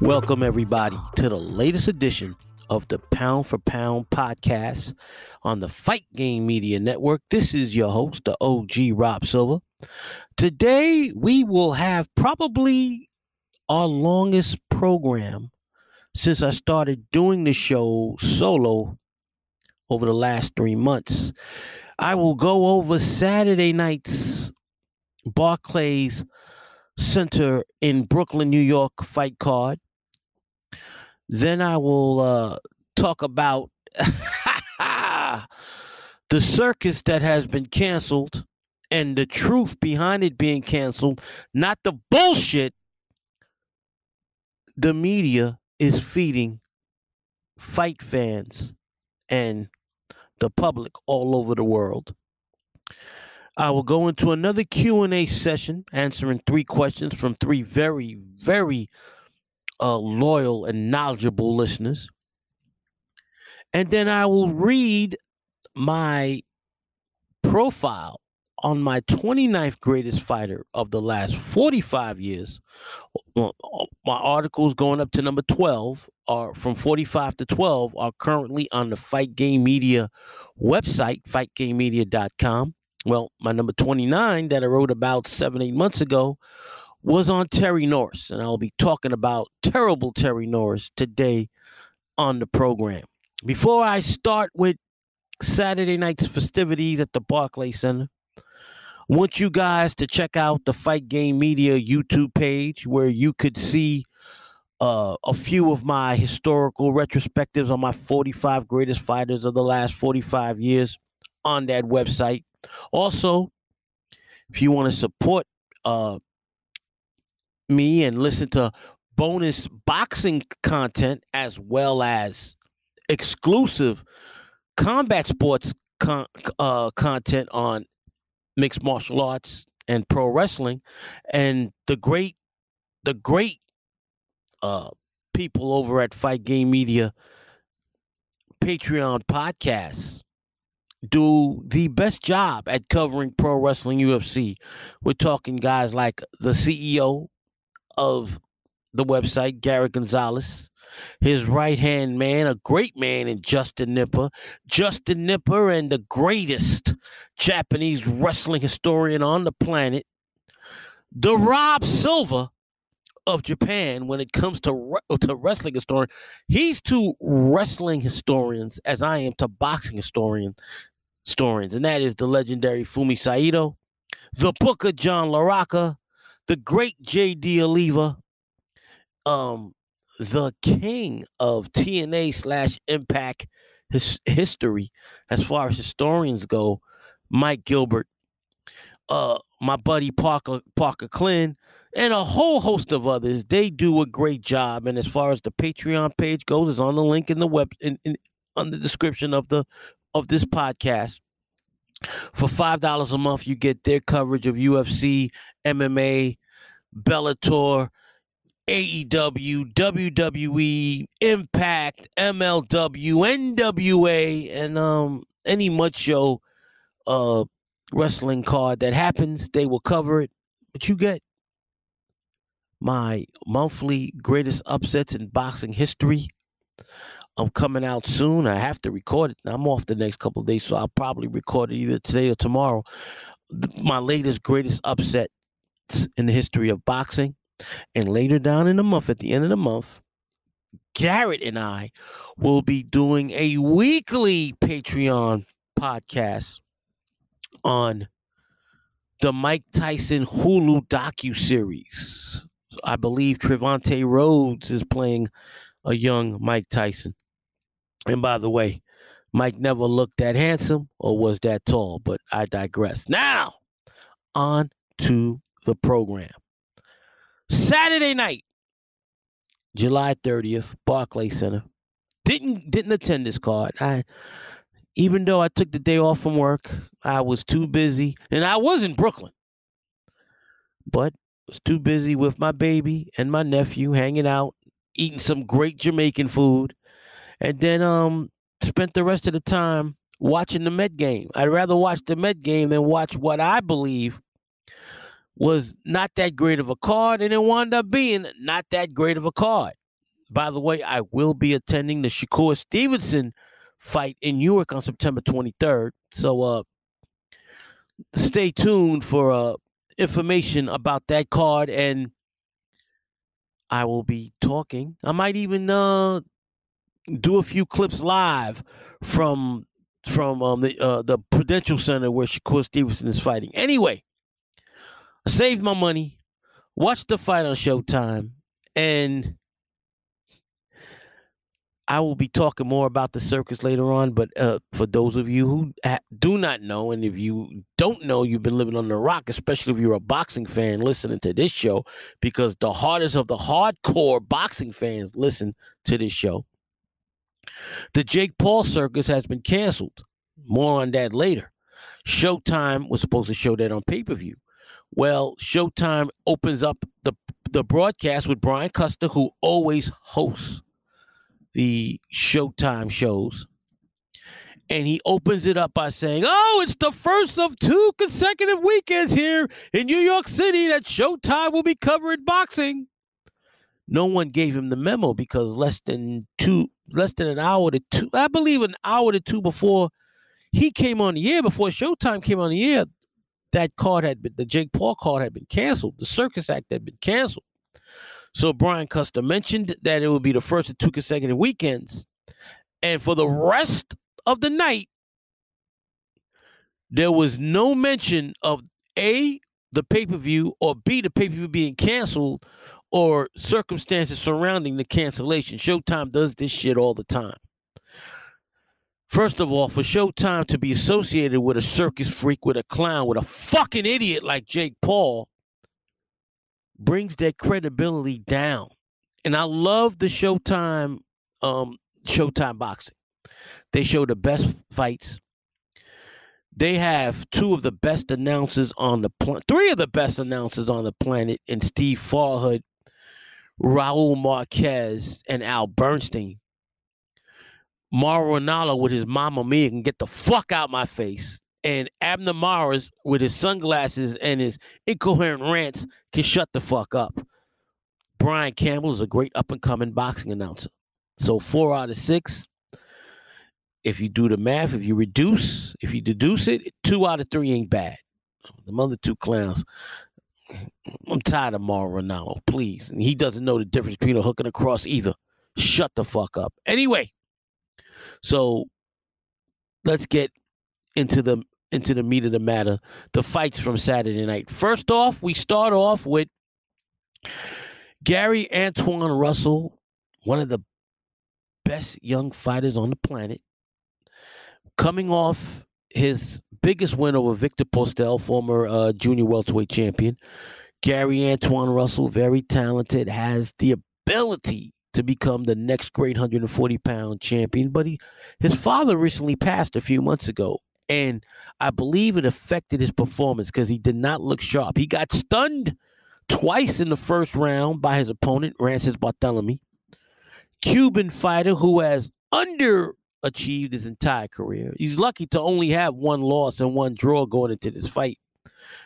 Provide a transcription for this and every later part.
Welcome, everybody, to the latest edition of the Pound for Pound podcast on the Fight Game Media Network. This is your host, the OG Rob Silva. Today, we will have probably our longest program since I started doing the show solo over the last three months. I will go over Saturday night's Barclays Center in Brooklyn, New York fight card. Then I will uh, talk about the circus that has been canceled and the truth behind it being canceled, not the bullshit the media is feeding fight fans and the public all over the world. I will go into another Q&A session answering three questions from three very very uh, loyal and knowledgeable listeners. And then I will read my profile on my 29th greatest fighter of the last 45 years. My articles going up to number 12 are from 45 to 12 are currently on the Fight Game Media website, fightgamemedia.com. Well, my number 29 that I wrote about seven, eight months ago was on Terry Norris, and I'll be talking about terrible Terry Norris today on the program. Before I start with Saturday night's festivities at the Barclay Center, I want you guys to check out the Fight Game Media YouTube page where you could see uh, a few of my historical retrospectives on my 45 greatest fighters of the last 45 years on that website. Also, if you want to support uh, me and listen to bonus boxing content as well as exclusive combat sports con- uh, content on mixed martial arts and pro wrestling and the great the great uh people over at Fight Game Media Patreon podcasts do the best job at covering pro wrestling UFC. We're talking guys like the CEO of the website, Garrett Gonzalez. His right hand man, a great man in Justin Nipper. Justin Nipper and the greatest Japanese wrestling historian on the planet. The Rob Silva of Japan when it comes to, to wrestling historian. He's to wrestling historians as I am to boxing historian historians, and that is the legendary Fumi Saito, the Booker John LaRocca, the great J.D. Oliva, um, the king of TNA slash Impact his, history, as far as historians go, Mike Gilbert, uh, my buddy Parker Parker Klin, and a whole host of others. They do a great job. And as far as the Patreon page goes, is on the link in the web in, in on the description of the of this podcast. For five dollars a month, you get their coverage of UFC, MMA, Bellator, AEW, WWE, Impact, MLW, NWA, and um any much show uh wrestling card that happens, they will cover it. But you get my monthly greatest upsets in boxing history. I'm coming out soon. I have to record it. I'm off the next couple days, so I'll probably record it either today or tomorrow. My latest greatest upset in the history of boxing. And later down in the month, at the end of the month, Garrett and I will be doing a weekly Patreon podcast on the Mike Tyson Hulu docu series. I believe Trevante Rhodes is playing a young Mike Tyson. And by the way, Mike never looked that handsome or was that tall, but I digress. Now, on to the program. Saturday night, July 30th, Barclay Center. Didn't didn't attend this card. I even though I took the day off from work, I was too busy, and I was in Brooklyn. But was too busy with my baby and my nephew hanging out, eating some great Jamaican food, and then um spent the rest of the time watching the Met game. I'd rather watch the Met game than watch what I believe was not that great of a card, and it wound up being not that great of a card. By the way, I will be attending the Shakur Stevenson fight in Newark on September 23rd. So uh stay tuned for uh information about that card and I will be talking. I might even uh do a few clips live from from um, the uh, the Prudential Center where Shakur Stevenson is fighting. Anyway, Saved my money, watched the fight on Showtime, and I will be talking more about the circus later on. But uh, for those of you who do not know, and if you don't know, you've been living under the rock, especially if you're a boxing fan listening to this show, because the hardest of the hardcore boxing fans listen to this show. The Jake Paul circus has been canceled. More on that later. Showtime was supposed to show that on pay per view. Well, Showtime opens up the the broadcast with Brian Custer, who always hosts the Showtime shows. And he opens it up by saying, Oh, it's the first of two consecutive weekends here in New York City that Showtime will be covering boxing. No one gave him the memo because less than two, less than an hour to two, I believe an hour to two before he came on the air, before Showtime came on the air, that card had been, the Jake Paul card had been canceled. The Circus Act had been canceled. So Brian Custer mentioned that it would be the first of two consecutive weekends. And for the rest of the night, there was no mention of A, the pay per view, or B, the pay per view being canceled, or circumstances surrounding the cancellation. Showtime does this shit all the time. First of all, for Showtime to be associated with a circus freak, with a clown, with a fucking idiot like Jake Paul, brings their credibility down. And I love the Showtime, um, Showtime boxing. They show the best fights. They have two of the best announcers on the planet, three of the best announcers on the planet, and Steve Farhood, Raul Marquez, and Al Bernstein. Mauro Ranallo with his mama Mia can get the fuck out my face and Abner Mares with his sunglasses and his incoherent rants can shut the fuck up. Brian Campbell is a great up and coming boxing announcer. So four out of six. If you do the math, if you reduce, if you deduce it, two out of three ain't bad. The other two clowns. I'm tired of Mauro Ranallo, please. And he doesn't know the difference between a hook and a cross either. Shut the fuck up. Anyway, so let's get into the into the meat of the matter, the fights from Saturday night. First off, we start off with Gary Antoine Russell, one of the best young fighters on the planet, coming off his biggest win over Victor Postol, former uh, junior welterweight champion. Gary Antoine Russell, very talented, has the ability to become the next great 140 pound champion. But he, his father recently passed a few months ago, and I believe it affected his performance because he did not look sharp. He got stunned twice in the first round by his opponent, Rances Barthelemy, Cuban fighter who has underachieved his entire career. He's lucky to only have one loss and one draw going into this fight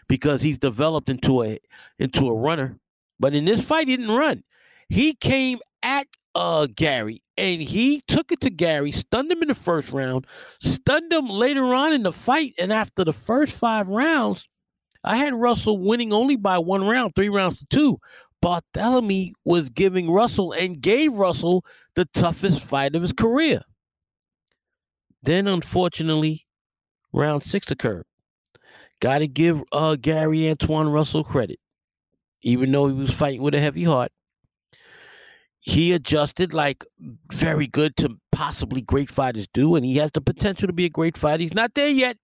because he's developed into a into a runner. But in this fight, he didn't run. He came at uh, Gary, and he took it to Gary, stunned him in the first round, stunned him later on in the fight. And after the first five rounds, I had Russell winning only by one round, three rounds to two. Barthelemy was giving Russell and gave Russell the toughest fight of his career. Then, unfortunately, round six occurred. Got to give uh, Gary Antoine Russell credit. Even though he was fighting with a heavy heart, he adjusted like very good to possibly great fighters do, and he has the potential to be a great fighter. He's not there yet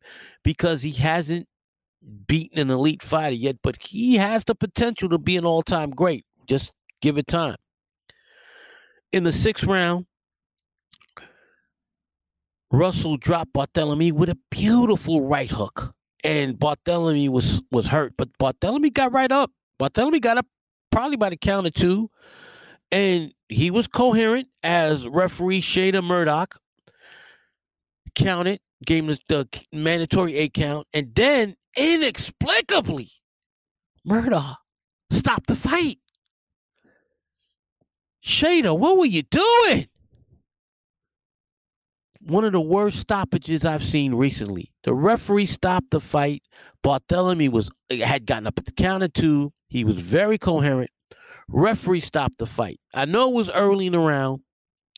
because he hasn't beaten an elite fighter yet, but he has the potential to be an all time great. Just give it time. In the sixth round, Russell dropped Barthelemy with a beautiful right hook. And Barthelemy was was hurt, but Barthelemy got right up. Barthelemy got up probably by the count of two and he was coherent as referee Shada Murdoch counted, gave the mandatory eight count, and then inexplicably, Murdoch stopped the fight. Shada, what were you doing? One of the worst stoppages I've seen recently. The referee stopped the fight. Barthelemy was had gotten up at the counter two. He was very coherent. Referee stopped the fight. I know it was early in the round,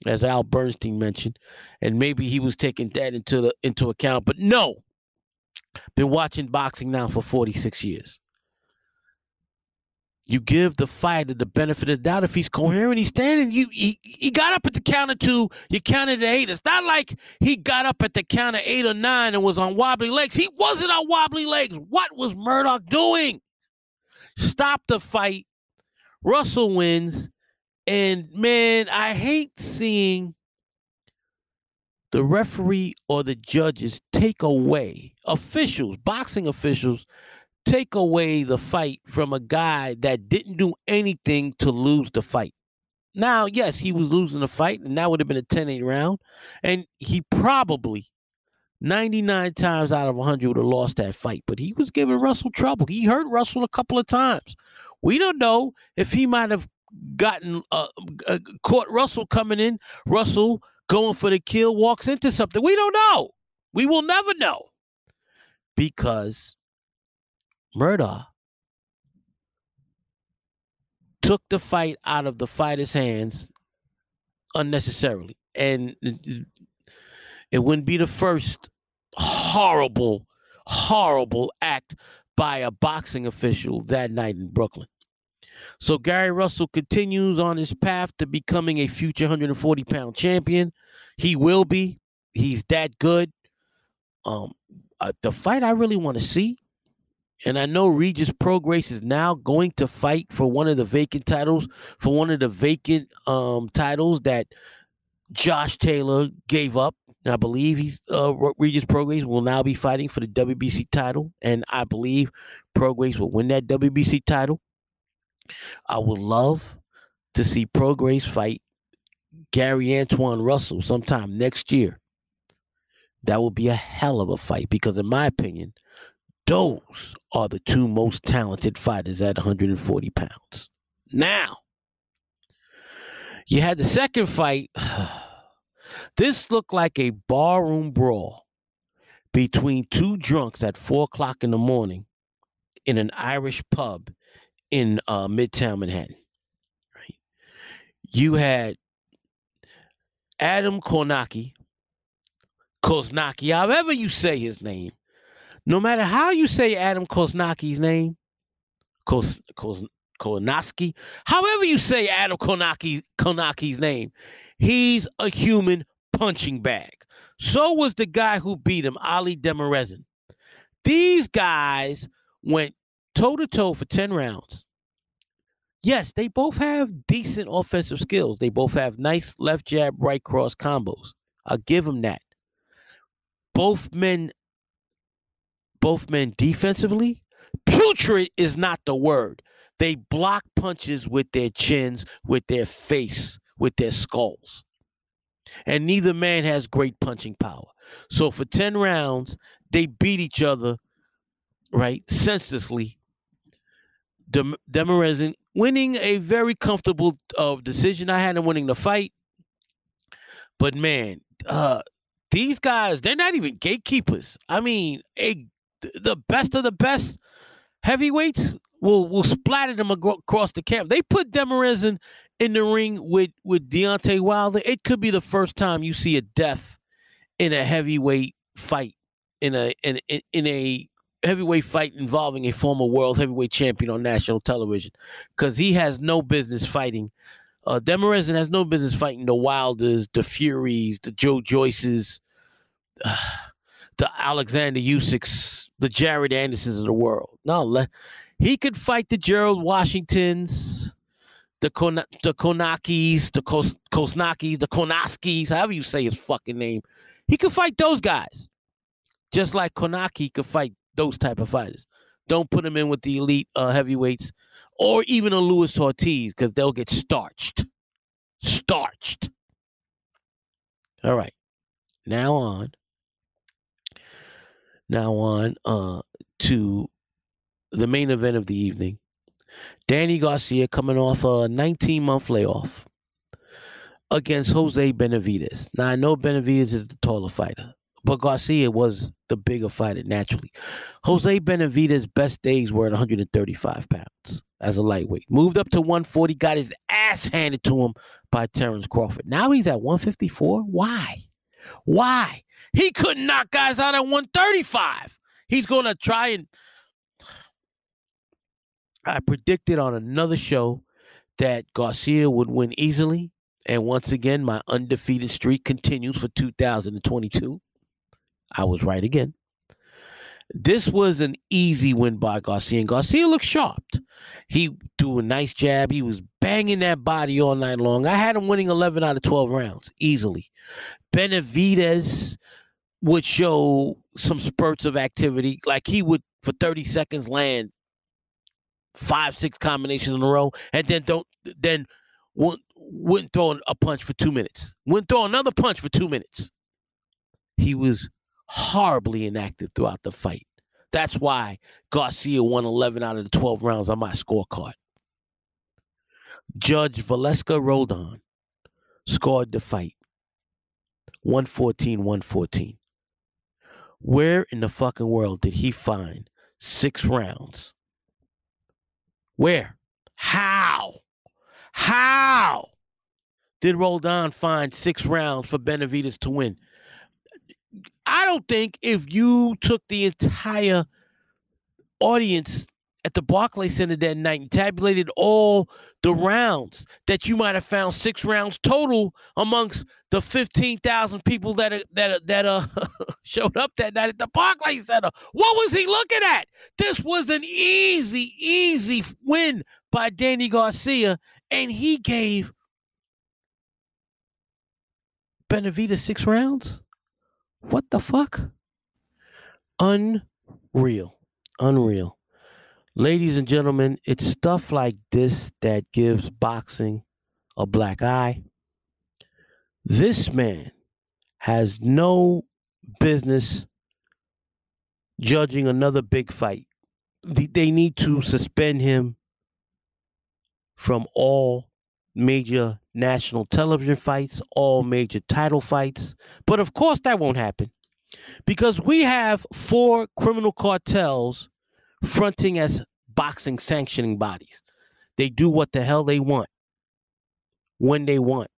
as Al Bernstein mentioned, and maybe he was taking that into the into account. But no, been watching boxing now for 46 years. You give the fighter the benefit of the doubt. If he's coherent, he's standing. You he, he got up at the count of two. You counted eight. It's not like he got up at the count of eight or nine and was on wobbly legs. He wasn't on wobbly legs. What was Murdoch doing? Stop the fight. Russell wins. And man, I hate seeing the referee or the judges take away officials, boxing officials, take away the fight from a guy that didn't do anything to lose the fight. Now, yes, he was losing the fight, and that would have been a 10 8 round. And he probably 99 times out of 100 would have lost that fight, but he was giving Russell trouble. He hurt Russell a couple of times. We don't know if he might have gotten uh, uh, caught Russell coming in. Russell going for the kill walks into something. We don't know. We will never know because Murdoch took the fight out of the fighter's hands unnecessarily. And it wouldn't be the first horrible, horrible act by a boxing official that night in Brooklyn. So Gary Russell continues on his path to becoming a future 140 pound champion. He will be. He's that good. Um, uh, the fight I really want to see, and I know Regis Prograis is now going to fight for one of the vacant titles, for one of the vacant um, titles that Josh Taylor gave up. I believe he's uh, Regis Prograis will now be fighting for the WBC title, and I believe Prograis will win that WBC title. I would love to see Prograis fight Gary Antoine Russell sometime next year. That would be a hell of a fight because, in my opinion, those are the two most talented fighters at 140 pounds. Now, you had the second fight. This looked like a barroom brawl between two drunks at four o'clock in the morning in an Irish pub in uh, Midtown Manhattan. Right? You had Adam Kornacki, Koznaki, however you say his name, no matter how you say Adam Koznaki's name, Kos, Konaski, however you say Adam Konaki's name, he's a human punching bag. So was the guy who beat him, Ali Demirezen. These guys went toe to toe for 10 rounds. Yes, they both have decent offensive skills. They both have nice left jab, right cross combos. I'll give them that. Both men, both men defensively, putrid is not the word. They block punches with their chins, with their face, with their skulls. And neither man has great punching power. So for 10 rounds, they beat each other, right, senselessly. Dem- Demirezen winning a very comfortable uh, decision. I had him winning the fight. But man, uh, these guys, they're not even gatekeepers. I mean, a, the best of the best heavyweights will will splatter them across the camp. They put Demirezen in the ring with with Deontay Wilder. It could be the first time you see a death in a heavyweight fight in a in in a heavyweight fight involving a former world heavyweight champion on national television because he has no business fighting. Uh, Demirezen has no business fighting the Wilders, the Furies, the Joe Joyces, uh, the Alexander Usyks, the Jared Andersons of the world. No, he could fight the Gerald Washingtons, the Kon- the Konakis, the Kos- Kosnakis, the Konaskis, however you say his fucking name. He could fight those guys, just like Konaki could fight those type of fighters. Don't put him in with the elite uh, heavyweights or even a Luis Ortiz because they'll get starched. Starched. All right. Now on. Now on uh, to the main event of the evening. Danny Garcia coming off a 19 month layoff. against Jose Benavidez. Now I know Benavidez is the taller fighter, but Garcia was the bigger fighter naturally. Jose Benavidez's best days were at 135 pounds as a lightweight. Moved up to 140, got his ass handed to him by Terrence Crawford. Now he's at 154. Why? Why? He couldn't knock guys out at 135. He's going to try and. I predicted on another show that Garcia would win easily. And once again, my undefeated streak continues for 2022. I was right again. This was an easy win by Garcia, and Garcia looked sharp. He threw a nice jab. He was banging that body all night long. I had him winning 11 out of 12 rounds easily. Benavidez would show some spurts of activity, like he would for 30 seconds land five, six combinations in a row, and then don't then wouldn't, wouldn't throw a punch for two minutes. Wouldn't throw another punch for two minutes. He was horribly inactive throughout the fight. That's why Garcia won 11 out of the 12 rounds on my scorecard. Judge Waleska Roldan scored the fight 114 114. Where in the fucking world did he find six rounds? Where? How? How did Roldan find six rounds for Benavidez to win? I don't think if you took the entire audience at the Barclays Center that night and tabulated all the rounds that you might have found six rounds total amongst the 15,000 people that uh, that uh, that uh showed up that night at the Barclays Center. What was he looking at? This was an easy easy win by Danny Garcia and he gave Benavidez 6 rounds? What the fuck? Unreal. Unreal. Ladies and gentlemen, it's stuff like this that gives boxing a black eye. This man has no business judging another big fight. They need to suspend him from all major national television fights, all major title fights. But of course, that won't happen because we have four criminal cartels fronting as boxing sanctioning bodies. They do what the hell they want when they want.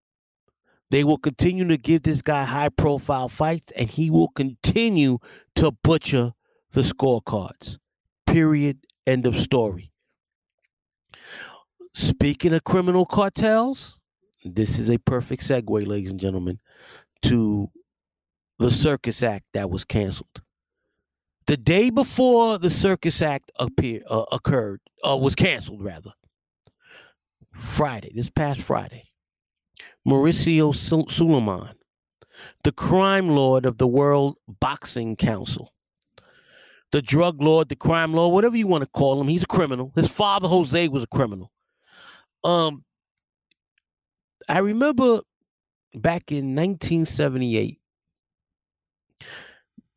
They will continue to give this guy high profile fights and he will continue to butcher the scorecards. Period. End of story. Speaking of criminal cartels, this is a perfect segue, ladies and gentlemen, to the Circus Act that was canceled. The day before the Circus Act appear, uh, occurred, uh, was canceled rather. Friday, this past Friday, Mauricio Sulaiman, the crime lord of the World Boxing Council, the drug lord, the crime lord, whatever you want to call him, he's a criminal. His father, Jose, was a criminal. Um, I remember back in 1978,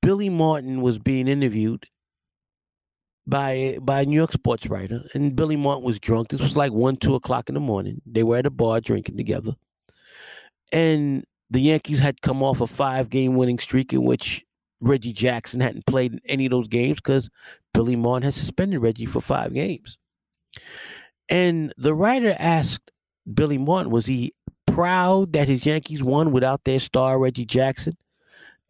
Billy Martin was being interviewed by by a New York sports writer, and Billy Martin was drunk. This was like one, two o'clock in the morning. They were at a bar drinking together, and the Yankees had come off a five game winning streak in which Reggie Jackson hadn't played in any of those games because Billy Martin had suspended Reggie for five games. And the writer asked Billy Martin, was he proud that his Yankees won without their star Reggie Jackson?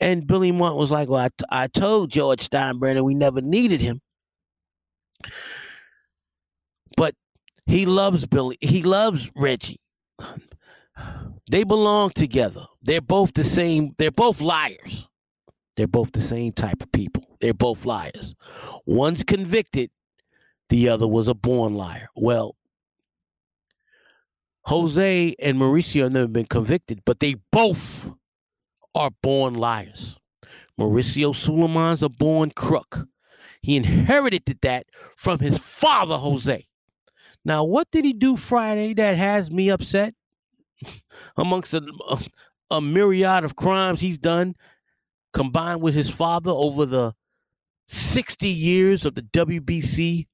And Billy Martin was like, Well, I, t- I told George Steinbrenner we never needed him. But he loves Billy. He loves Reggie. They belong together. They're both the same. They're both liars. They're both the same type of people. They're both liars. One's convicted, the other was a born liar. Well, Jose and Mauricio have never been convicted, but they both are born liars. Mauricio Sulaiman's a born crook. He inherited that from his father, Jose. Now, what did he do Friday that has me upset? Amongst a, a, a myriad of crimes he's done, combined with his father over the 60 years of the WBC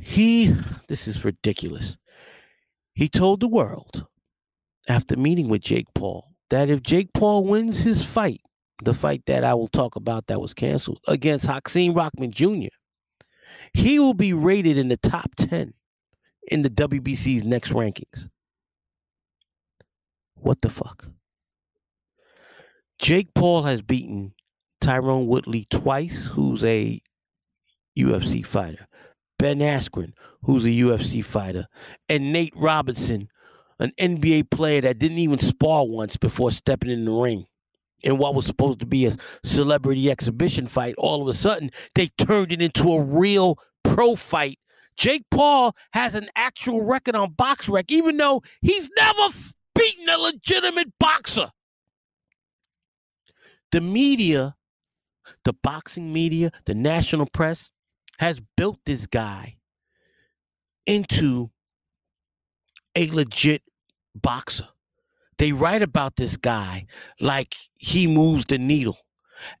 he this is ridiculous He told the world after meeting with Jake Paul that if Jake Paul wins his fight, the fight that I will talk about that was canceled against Hakeem Rockman Jr., he will be rated in the top 10 in the WBC's next rankings. What the fuck? Jake Paul has beaten Tyron Woodley twice, who's a UFC fighter. Ben Askren, who's a UFC fighter. And Nate Robinson, an NBA player that didn't even spar once before stepping in the ring. In what was supposed to be a celebrity exhibition fight, all of a sudden they turned it into a real pro fight. Jake Paul has an actual record on BoxRec, even though he's never beaten a legitimate boxer. The media, the boxing media, the national press has built this guy into a legit boxer. They write about this guy like he moves the needle.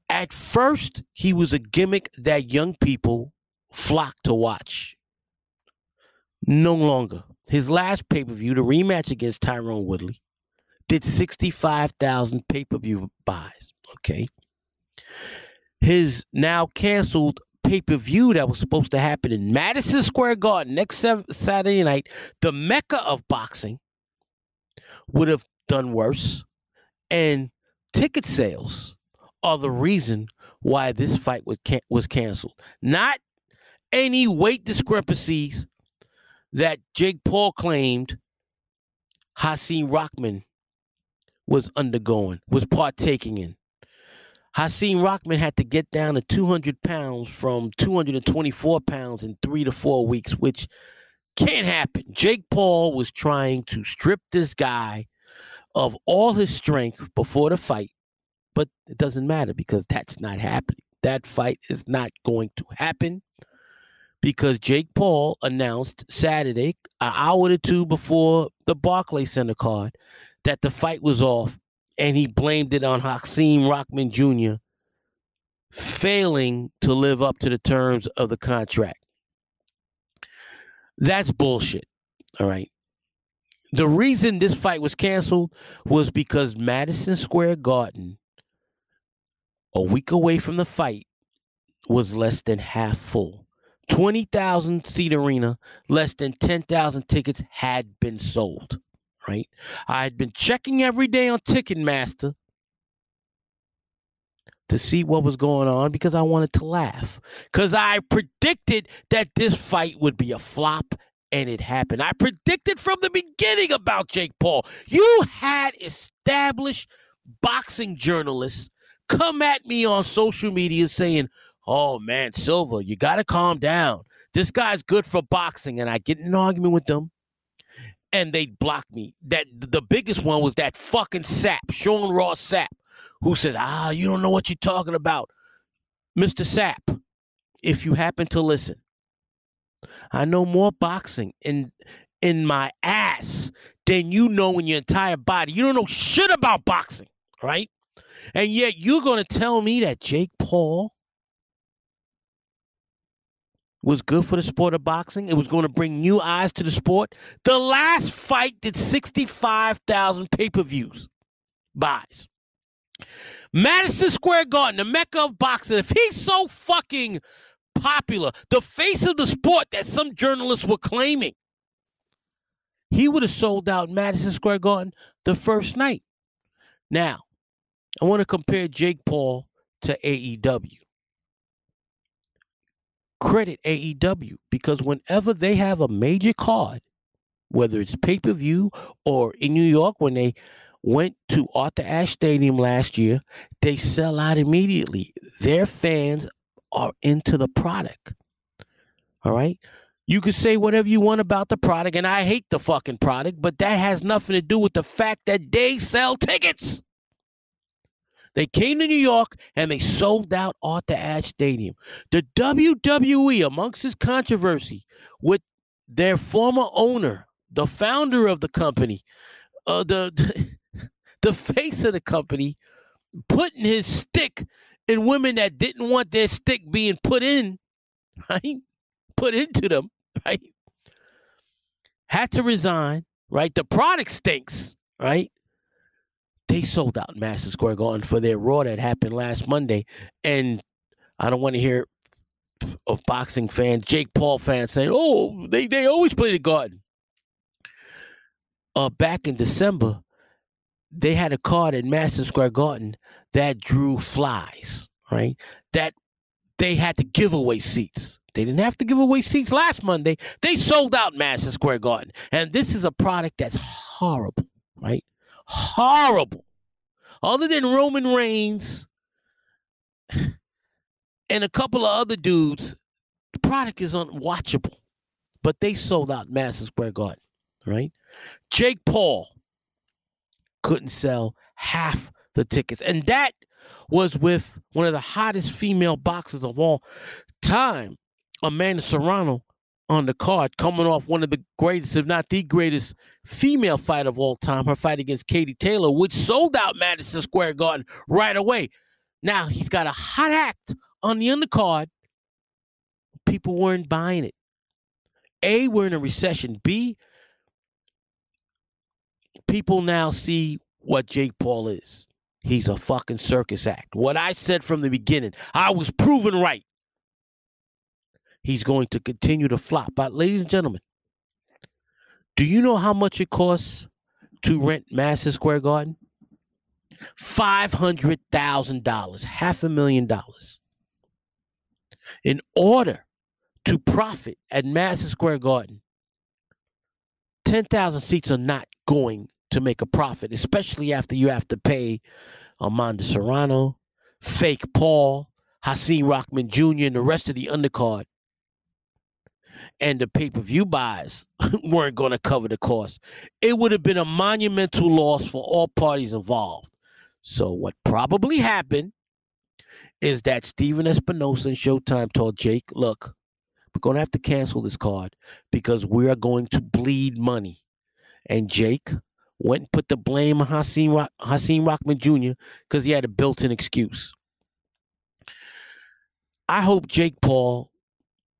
At first, he was a gimmick that young people flocked to watch. No longer. His last pay per view, the rematch against Tyron Woodley, did 65,000 pay per view buys. Okay. His now canceled pay per view that was supposed to happen in Madison Square Garden next Saturday night, the mecca of boxing, would have done worse. And ticket sales are the reason why this fight was canceled. Not any weight discrepancies that Jake Paul claimed Hakeem Rockman was undergoing, was partaking in. Hakeem Rockman had to get down to 200 pounds from 224 pounds in three to four weeks, which can't happen. Jake Paul was trying to strip this guy of all his strength before the fight, but it doesn't matter because that's not happening. That fight is not going to happen because Jake Paul announced Saturday, an hour or two before the Barclay Center card, that the fight was off, and he blamed it on Hakeem Rockman Jr. failing to live up to the terms of the contract. That's bullshit. All right. The reason this fight was canceled was because Madison Square Garden, a week away from the fight, was less than half full. 20,000 seat arena, less than 10,000 tickets had been sold, right? I had been checking every day on Ticketmaster to see what was going on because I wanted to laugh. Because I predicted that this fight would be a flop and it happened. I predicted from the beginning about Jake Paul. You had established boxing journalists come at me on social media saying, oh man, Silva, you got to calm down. This guy's good for boxing. And I get in an argument with them and they block me. That the biggest one was that fucking sap, Sean Ross Sapp, who says, ah, you don't know what you're talking about. Mr. Sapp, if you happen to listen, I know more boxing in in my ass than you know in your entire body. You don't know shit about boxing, right? And yet you're to tell me that Jake Paul was good for the sport of boxing. It was going to bring new eyes to the sport. The last fight did 65,000 pay per views buys. Madison Square Garden, the mecca of boxing. If he's so fucking popular, the face of the sport that some journalists were claiming, he would have sold out Madison Square Garden the first night. Now, I want to compare Jake Paul to AEW credit AEW because whenever they have a major card, whether it's pay per view or in New York when they went to Arthur Ashe Stadium last year, they sell out immediately. Their fans are into the product. All right. You can say whatever you want about the product, and I hate the fucking product, but that has nothing to do with the fact that they sell tickets. They came to New York and they sold out Arthur Ashe Stadium. The WWE, amongst this controversy with their former owner, the founder of the company, uh, the the face of the company, putting his stick in women that didn't want their stick being put in, right? Put into them, right? Had to resign right? The product stinks, right? They sold out Madison Square Garden for their Raw that happened last Monday, and I don't want to hear of boxing fans, Jake Paul fans saying, "Oh, they they always play the Garden." Uh, back in December, they had a card at Madison Square Garden that drew flies, right? That they had to give away seats. They didn't have to give away seats last Monday. They sold out Madison Square Garden. And this is a product that's horrible, right? Horrible. Other than Roman Reigns and a couple of other dudes, the product is unwatchable. But they sold out Madison Square Garden, right? Jake Paul couldn't sell half the tickets. And that was with one of the hottest female boxers of all time, Amanda Serrano, on the card, coming off one of the greatest, if not the greatest, female fight of all time, her fight against Katie Taylor, which sold out Madison Square Garden right away. Now he's got a hot act on the undercard. People weren't buying it. A, we're in a recession. B, people now see what Jake Paul is. He's a fucking circus act. What I said from the beginning, I was proven right. He's going to continue to flop. But, ladies and gentlemen, do you know how much it costs to rent Madison Square Garden? $500,000, half a million dollars. In order to profit at Madison Square Garden, 10,000 seats are not going to make a profit, especially after you have to pay Amanda Serrano, Fake Paul, Hakeem Rockman Jr., and the rest of the undercard. And the pay per view buys weren't going to cover the cost. It would have been a monumental loss for all parties involved. So, what probably happened is that Stephen Espinoza and Showtime told Jake, look, we're going to have to cancel this card because we are going to bleed money. And Jake went and put the blame on Hakeem, Rock, Hakeem Rockman Jr. because he had a built in excuse. I hope Jake Paul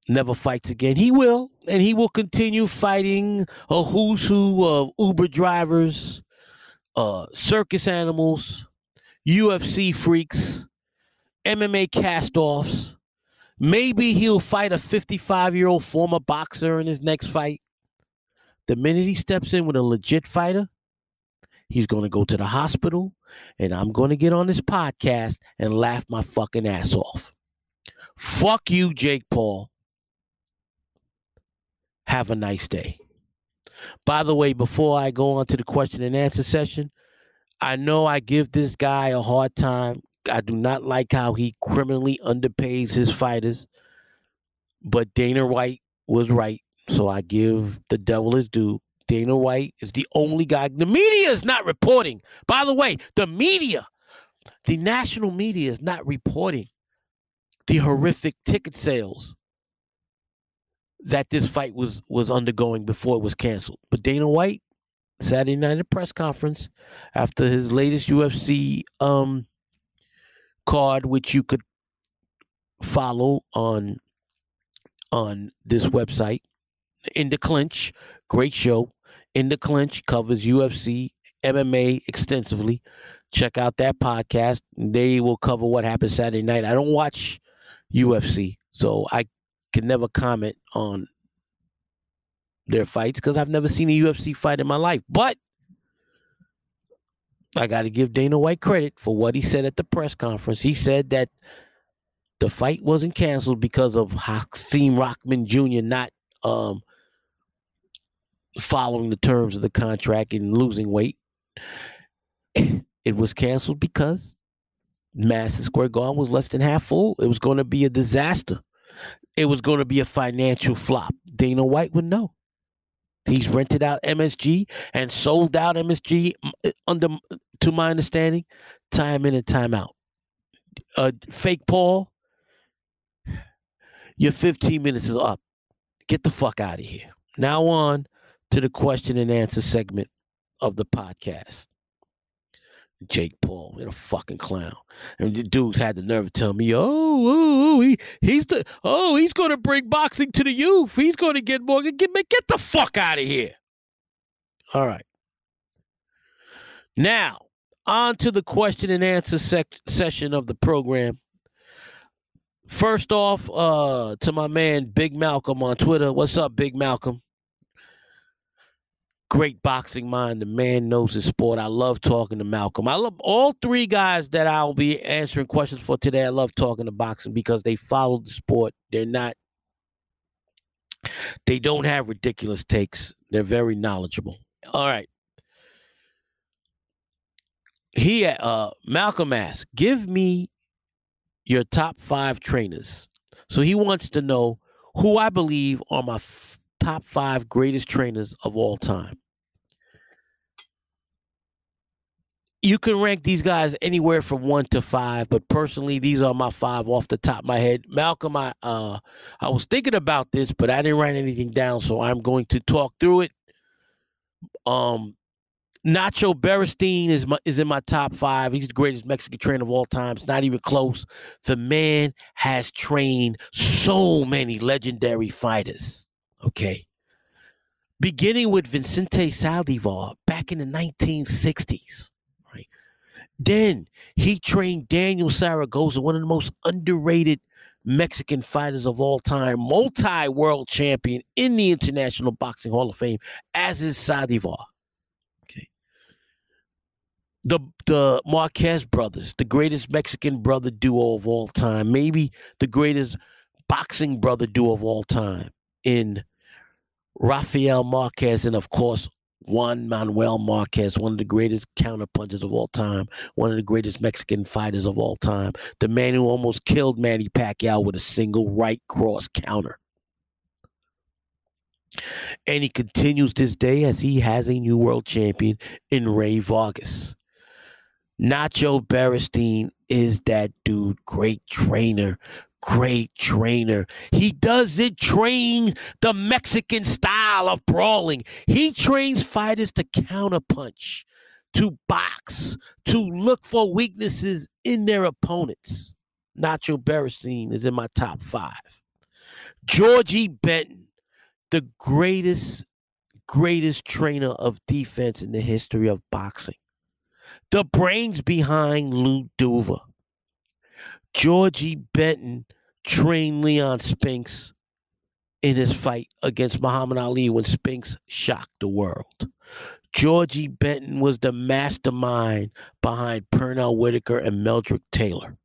never fights again. He will, and he will continue fighting a who's who of Uber drivers, uh, circus animals, UFC freaks, MMA castoffs. Maybe he'll fight a 55 year old former boxer in his next fight. The minute he steps in with a legit fighter, he's going to go to the hospital and I'm going to get on this podcast and laugh my fucking ass off. Fuck you, Jake Paul. Have a nice day. By the way, before I go on to the question and answer session, I know I give this guy a hard time. I do not like how he criminally underpays his fighters, but Dana White was right. So I give the devil his due. Dana White is the only guy. The media is not reporting. By the way, the media, the national media is not reporting the horrific ticket sales that this fight was was undergoing before it was canceled. But Dana White, Saturday night at press conference after his latest UFC um card, which you could follow on on this website, in the clinch, great show. In the clinch covers UFC, MMA extensively. Check out that podcast. They will cover what happened Saturday night. I don't watch UFC, so I can never comment on their fights because I've never seen a UFC fight in my life. But I got to give Dana White credit for what he said at the press conference. He said that the fight wasn't canceled because of Hakeem Rockman Jr. not um, following the terms of the contract and losing weight. It was canceled because Madison Square Garden was less than half full. It was going to be a disaster. It was going to be a financial flop. Dana White would know. He's rented out MSG and sold out MSG uh, under, to my understanding, time in and time out. Uh, fake Paul, your 15 minutes is up. Get the fuck out of here. Now on to the question and answer segment of the podcast. Jake Paul, what a fucking clown. And the dudes had the nerve to tell me, oh, oh, oh he, he's the oh, he's gonna bring boxing to the youth. He's gonna get more get get the fuck out of here. All right. Now, on to the question and answer sec- session of the program. First off, uh, to my man Big Malcolm on Twitter. What's up, Big Malcolm? Great boxing mind. The man knows his sport. I love talking to Malcolm. I love all three guys that I'll be answering questions for today. I love talking to boxing because they follow the sport. They're not, they don't have ridiculous takes. They're very knowledgeable. All right. He uh Malcolm asked, give me your top five trainers. So he wants to know who I believe are my top five greatest trainers of all time. You can rank these guys anywhere from one to five, but personally, these are my five off the top of my head. Malcolm, I uh, I was thinking about this, but I didn't write anything down, so I'm going to talk through it. Um, Nacho Beristain is my, is in my top five. He's the greatest Mexican trainer of all time. It's not even close. The man has trained so many legendary fighters. Okay. Beginning with Vicente Saldivar back in the 1960s. Right. Then he trained Daniel Zaragoza, one of the most underrated Mexican fighters of all time, multi world champion in the International Boxing Hall of Fame, as is Saldivar Okay. the the Marquez brothers, the greatest Mexican brother duo of all time, maybe the greatest boxing brother duo of all time in Rafael Marquez and of course Juan Manuel Marquez, one of the greatest counter counterpunchers of all time, one of the greatest Mexican fighters of all time, the man who almost killed Manny Pacquiao with a single right cross counter. And he continues this day as he has a new world champion in Rey Vargas. Nacho Beristain is that dude. Great trainer. Great trainer. He doesn't train the Mexican style of brawling. He trains fighters to counterpunch, to box, to look for weaknesses in their opponents. Nacho Beristain is in my top five. Georgie Benton, the greatest, greatest trainer of defense in the history of boxing the brains behind Lou Duva. Georgie Benton trained Leon Spinks in his fight against Muhammad Ali when Spinks shocked the world. Georgie Benton was the mastermind behind Pernell Whitaker and Meldrick Taylor.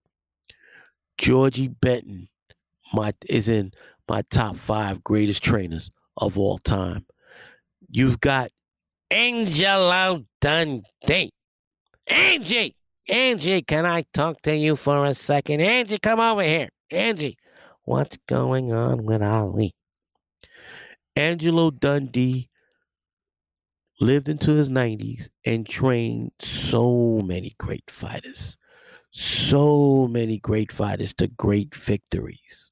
Georgie Benton my, is in my top five greatest trainers of all time. You've got Angelo Dundee. Angie, Angie, can I talk to you for a second? Angie, come over here. Angie, what's going on with Ali? Angelo Dundee lived into his 90s and trained so many great fighters. So many great fighters to great victories.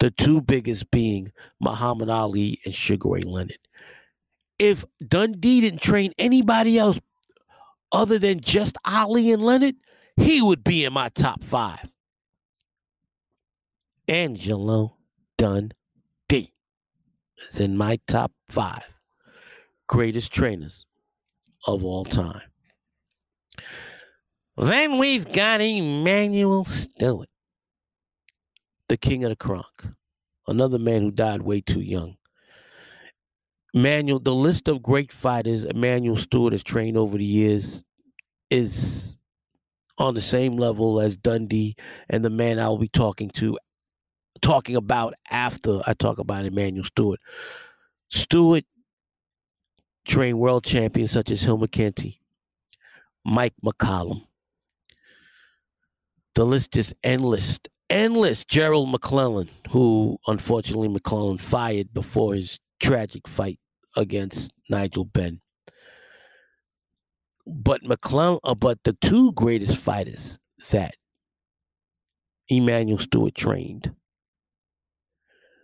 The two biggest being Muhammad Ali and Sugar Ray Leonard. If Dundee didn't train anybody else other than just Ali and Leonard, he would be in my top five. Angelo Dundee is in my top five greatest trainers of all time. Then we've got Emanuel Steward, the king of the Kronk, another man who died way too young. Manuel, the list of great fighters Emanuel Steward has trained over the years is on the same level as Dundee and the man I'll be talking to, talking about after I talk about Emanuel Steward. Steward trained world champions such as Hill Kenty, Mike McCallum. The list is endless, endless. Gerald McClellan, who unfortunately McClellan fired before his tragic fight against Nigel Benn. But McClellan, uh, but the two greatest fighters that Emanuel Steward trained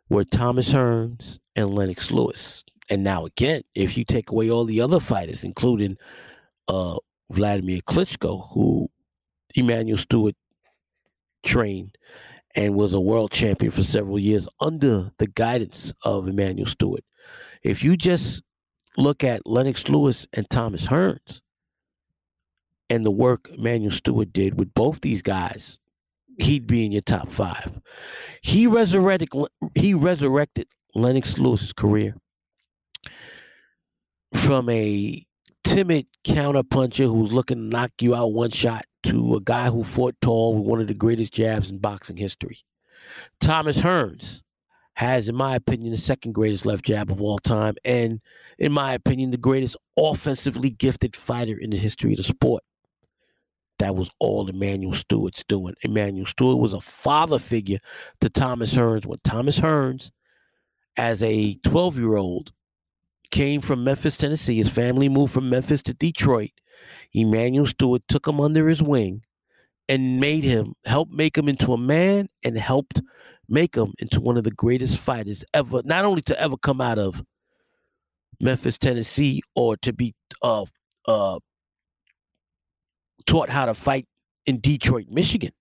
were Thomas Hearns and Lennox Lewis. And now again, if you take away all the other fighters, including uh, Vladimir Klitschko, who Emanuel Steward trained and was a world champion for several years under the guidance of Emanuel Steward. If you just look at Lennox Lewis and Thomas Hearns and the work Manuel Steward did with both these guys, he'd be in your top five. He resurrected he resurrected Lennox Lewis's career from a timid counterpuncher who's looking to knock you out one shot to a guy who fought tall with one of the greatest jabs in boxing history. Thomas Hearns has, in my opinion, the second greatest left jab of all time, and in my opinion, the greatest offensively gifted fighter in the history of the sport. That was all Emanuel Steward's doing. Emanuel Steward was a father figure to Thomas Hearns when Thomas Hearns, as a 12 year old, came from Memphis, Tennessee. His family moved from Memphis to Detroit. Emanuel Steward took him under his wing and made him, helped make him into a man and helped make him into one of the greatest fighters ever, not only to ever come out of Memphis, Tennessee, or to be uh, uh, taught how to fight in Detroit, Michigan,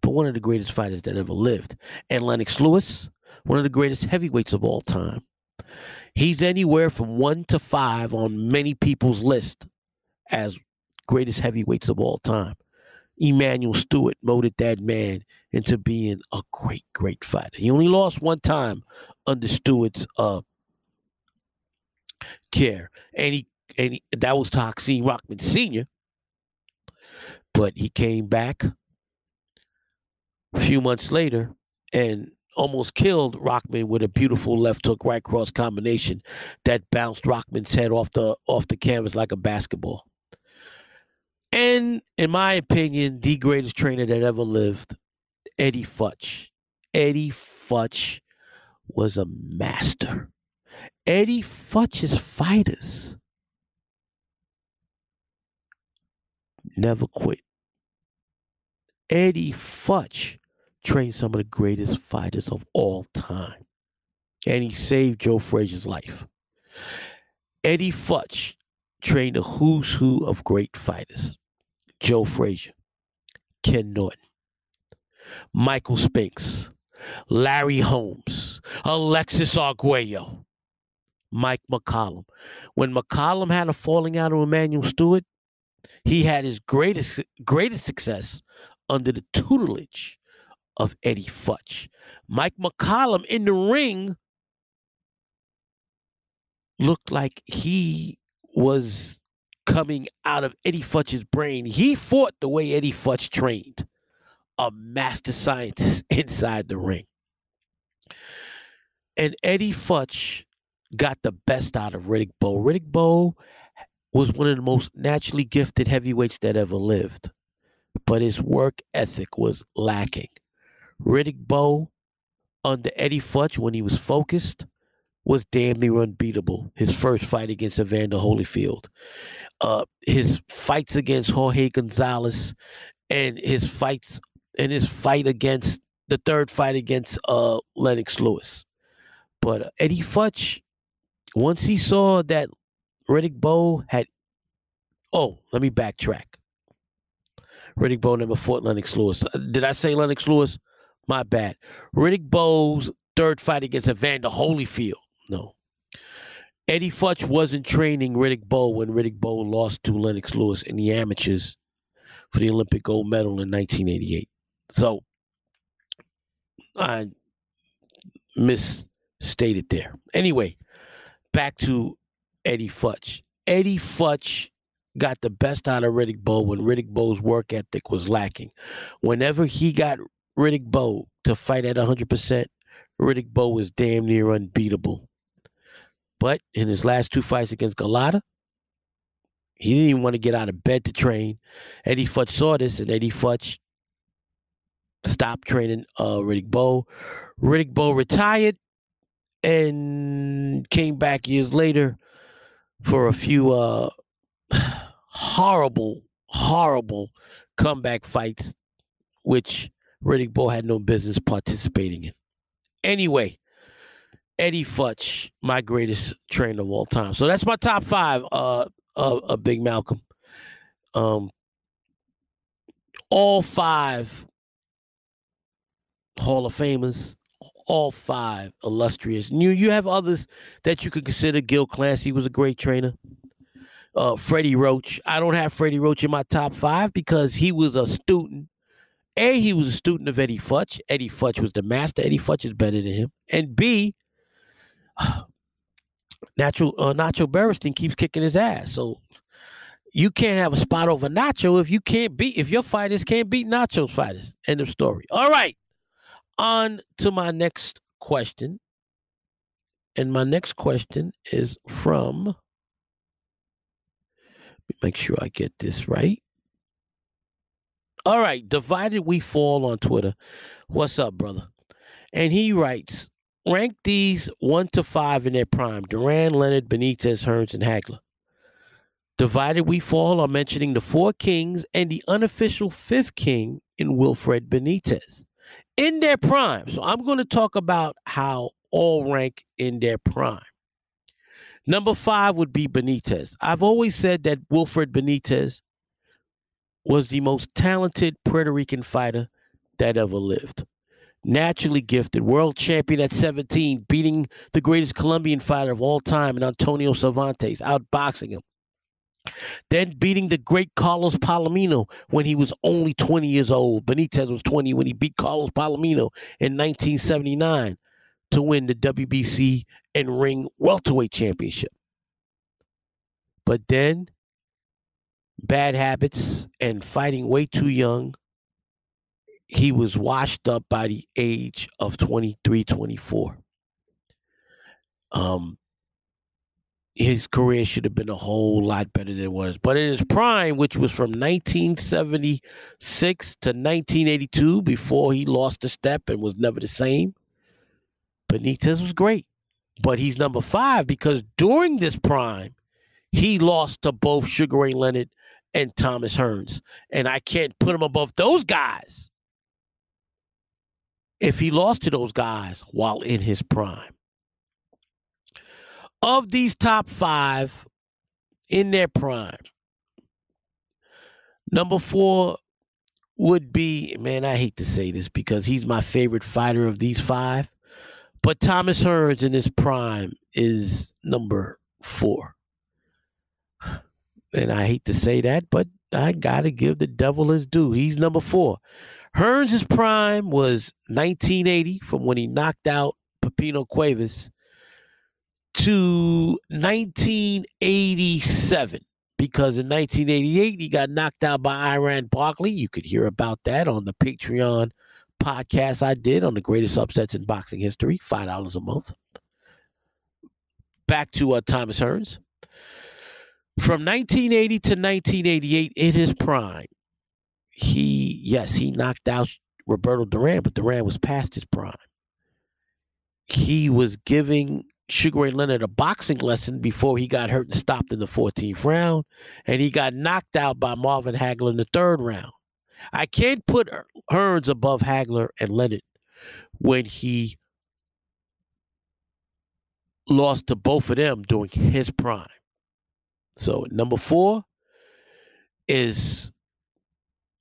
but one of the greatest fighters that ever lived. And Lennox Lewis, one of the greatest heavyweights of all time. He's anywhere from one to five on many people's list as greatest heavyweights of all time. Emanuel Steward molded that man into being a great, great fighter. He only lost one time under Steward's uh, care, and he and he, that was to Rahman Sr. But he came back a few months later and almost killed Rahman with a beautiful left hook right cross combination that bounced Rahman's head off the off the canvas like a basketball. And in my opinion, the greatest trainer that ever lived, Eddie Futch. Eddie Futch was a master. Eddie Futch's fighters never quit. Eddie Futch trained some of the greatest fighters of all time. And he saved Joe Frazier's life. Eddie Futch trained a who's who of great fighters. Joe Frazier, Ken Norton, Michael Spinks, Larry Holmes, Alexis Arguello, Mike McCallum. When McCallum had a falling out with Emanuel Steward, he had his greatest greatest success under the tutelage of Eddie Futch. Mike McCallum in the ring looked like he was coming out of Eddie Futch's brain. He fought the way Eddie Futch trained, a master scientist inside the ring. And Eddie Futch got the best out of Riddick Bowe. Riddick Bowe was one of the most naturally gifted heavyweights that ever lived, but his work ethic was lacking. Riddick Bowe under Eddie Futch, when he was focused, was damn near unbeatable. His first fight against Evander Holyfield, uh, his fights against Jorge Gonzalez, and his fights and his fight against the third fight against uh, Lennox Lewis. But uh, Eddie Futch, once he saw that Riddick Bowe had, oh, let me backtrack. Riddick Bowe never fought Lennox Lewis. Uh, did I say Lennox Lewis? My bad. Riddick Bowe's third fight against Evander Holyfield. No. Eddie Futch wasn't training Riddick Bowe when Riddick Bowe lost to Lennox Lewis in the amateurs for the Olympic gold medal in 1988. So I misstated there. Anyway, back to Eddie Futch. Eddie Futch got the best out of Riddick Bowe when Riddick Bowe's work ethic was lacking. Whenever he got Riddick Bowe to fight at 100%, Riddick Bowe was damn near unbeatable. But in his last two fights against Golota, he didn't even want to get out of bed to train. Eddie Futch saw this, and Eddie Futch stopped training uh, Riddick Bowe. Riddick Bowe retired and came back years later for a few uh, horrible, horrible comeback fights, which Riddick Bowe had no business participating in. Anyway, Eddie Futch, my greatest trainer of all time. So that's my top five. Uh, uh, uh Big Malcolm. Um, all five Hall of Famers, all five illustrious. You you have others that you could consider. Gil Clancy was a great trainer. Uh, Freddie Roach. I don't have Freddie Roach in my top five because he was a student. A, he was a student of Eddie Futch. Eddie Futch was the master. Eddie Futch is better than him. And B, Natural uh, Nacho Beristain keeps kicking his ass. So you can't have a spot over Nacho if you can't beat if your fighters can't beat Nacho's fighters. End of story. All right. On to my next question. And my next question is from make sure I get this right. All right, divided we fall on Twitter. What's up, brother? And he writes, rank these one to five in their prime: Duran, Leonard, Benitez, Hearns, and Hagler. Divided we fall are mentioning the four kings and the unofficial fifth king in Wilfred Benitez in their prime. So I'm going to talk about how all rank in their prime. Number five would be Benitez. I've always said that Wilfred Benitez was the most talented Puerto Rican fighter that ever lived. Naturally gifted, world champion at 17, beating the greatest Colombian fighter of all time, and Antonio Cervantes, outboxing him. Then beating the great Carlos Palomino when he was only 20 years old. Benitez was 20 when he beat Carlos Palomino in 1979 to win the WBC and ring welterweight championship. But then bad habits and fighting way too young, he was washed up by the age of 23, 24. Um, his career should have been a whole lot better than it was. But in his prime, which was from 1976 to 1982, before he lost a step and was never the same, Benitez was great. But he's number five because during this prime, he lost to both Sugar Ray Leonard and Thomas Hearns. And I can't put him above those guys if he lost to those guys while in his prime of these top five in their prime, number four would be man, I hate to say this because he's my favorite fighter of these five, but Thomas Hearns in his prime is number four. And I hate to say that, but I gotta give the devil his due. He's number four. Hearns' prime was 1980 from when he knocked out Pipino Cuevas to 1987 because in 1988 he got knocked out by Iran Barkley. You could hear about that on the Patreon podcast I did on the greatest upsets in boxing history, five dollars a month. Back to uh, Thomas Hearns. From 1980 to 1988, in his prime, he yes he knocked out Roberto Duran, but Duran was past his prime. He was giving Sugar Ray Leonard a boxing lesson before he got hurt and stopped in the 14th round, and he got knocked out by Marvin Hagler in the third round. I can't put Hearns above Hagler and Leonard when he lost to both of them during his prime. So number four is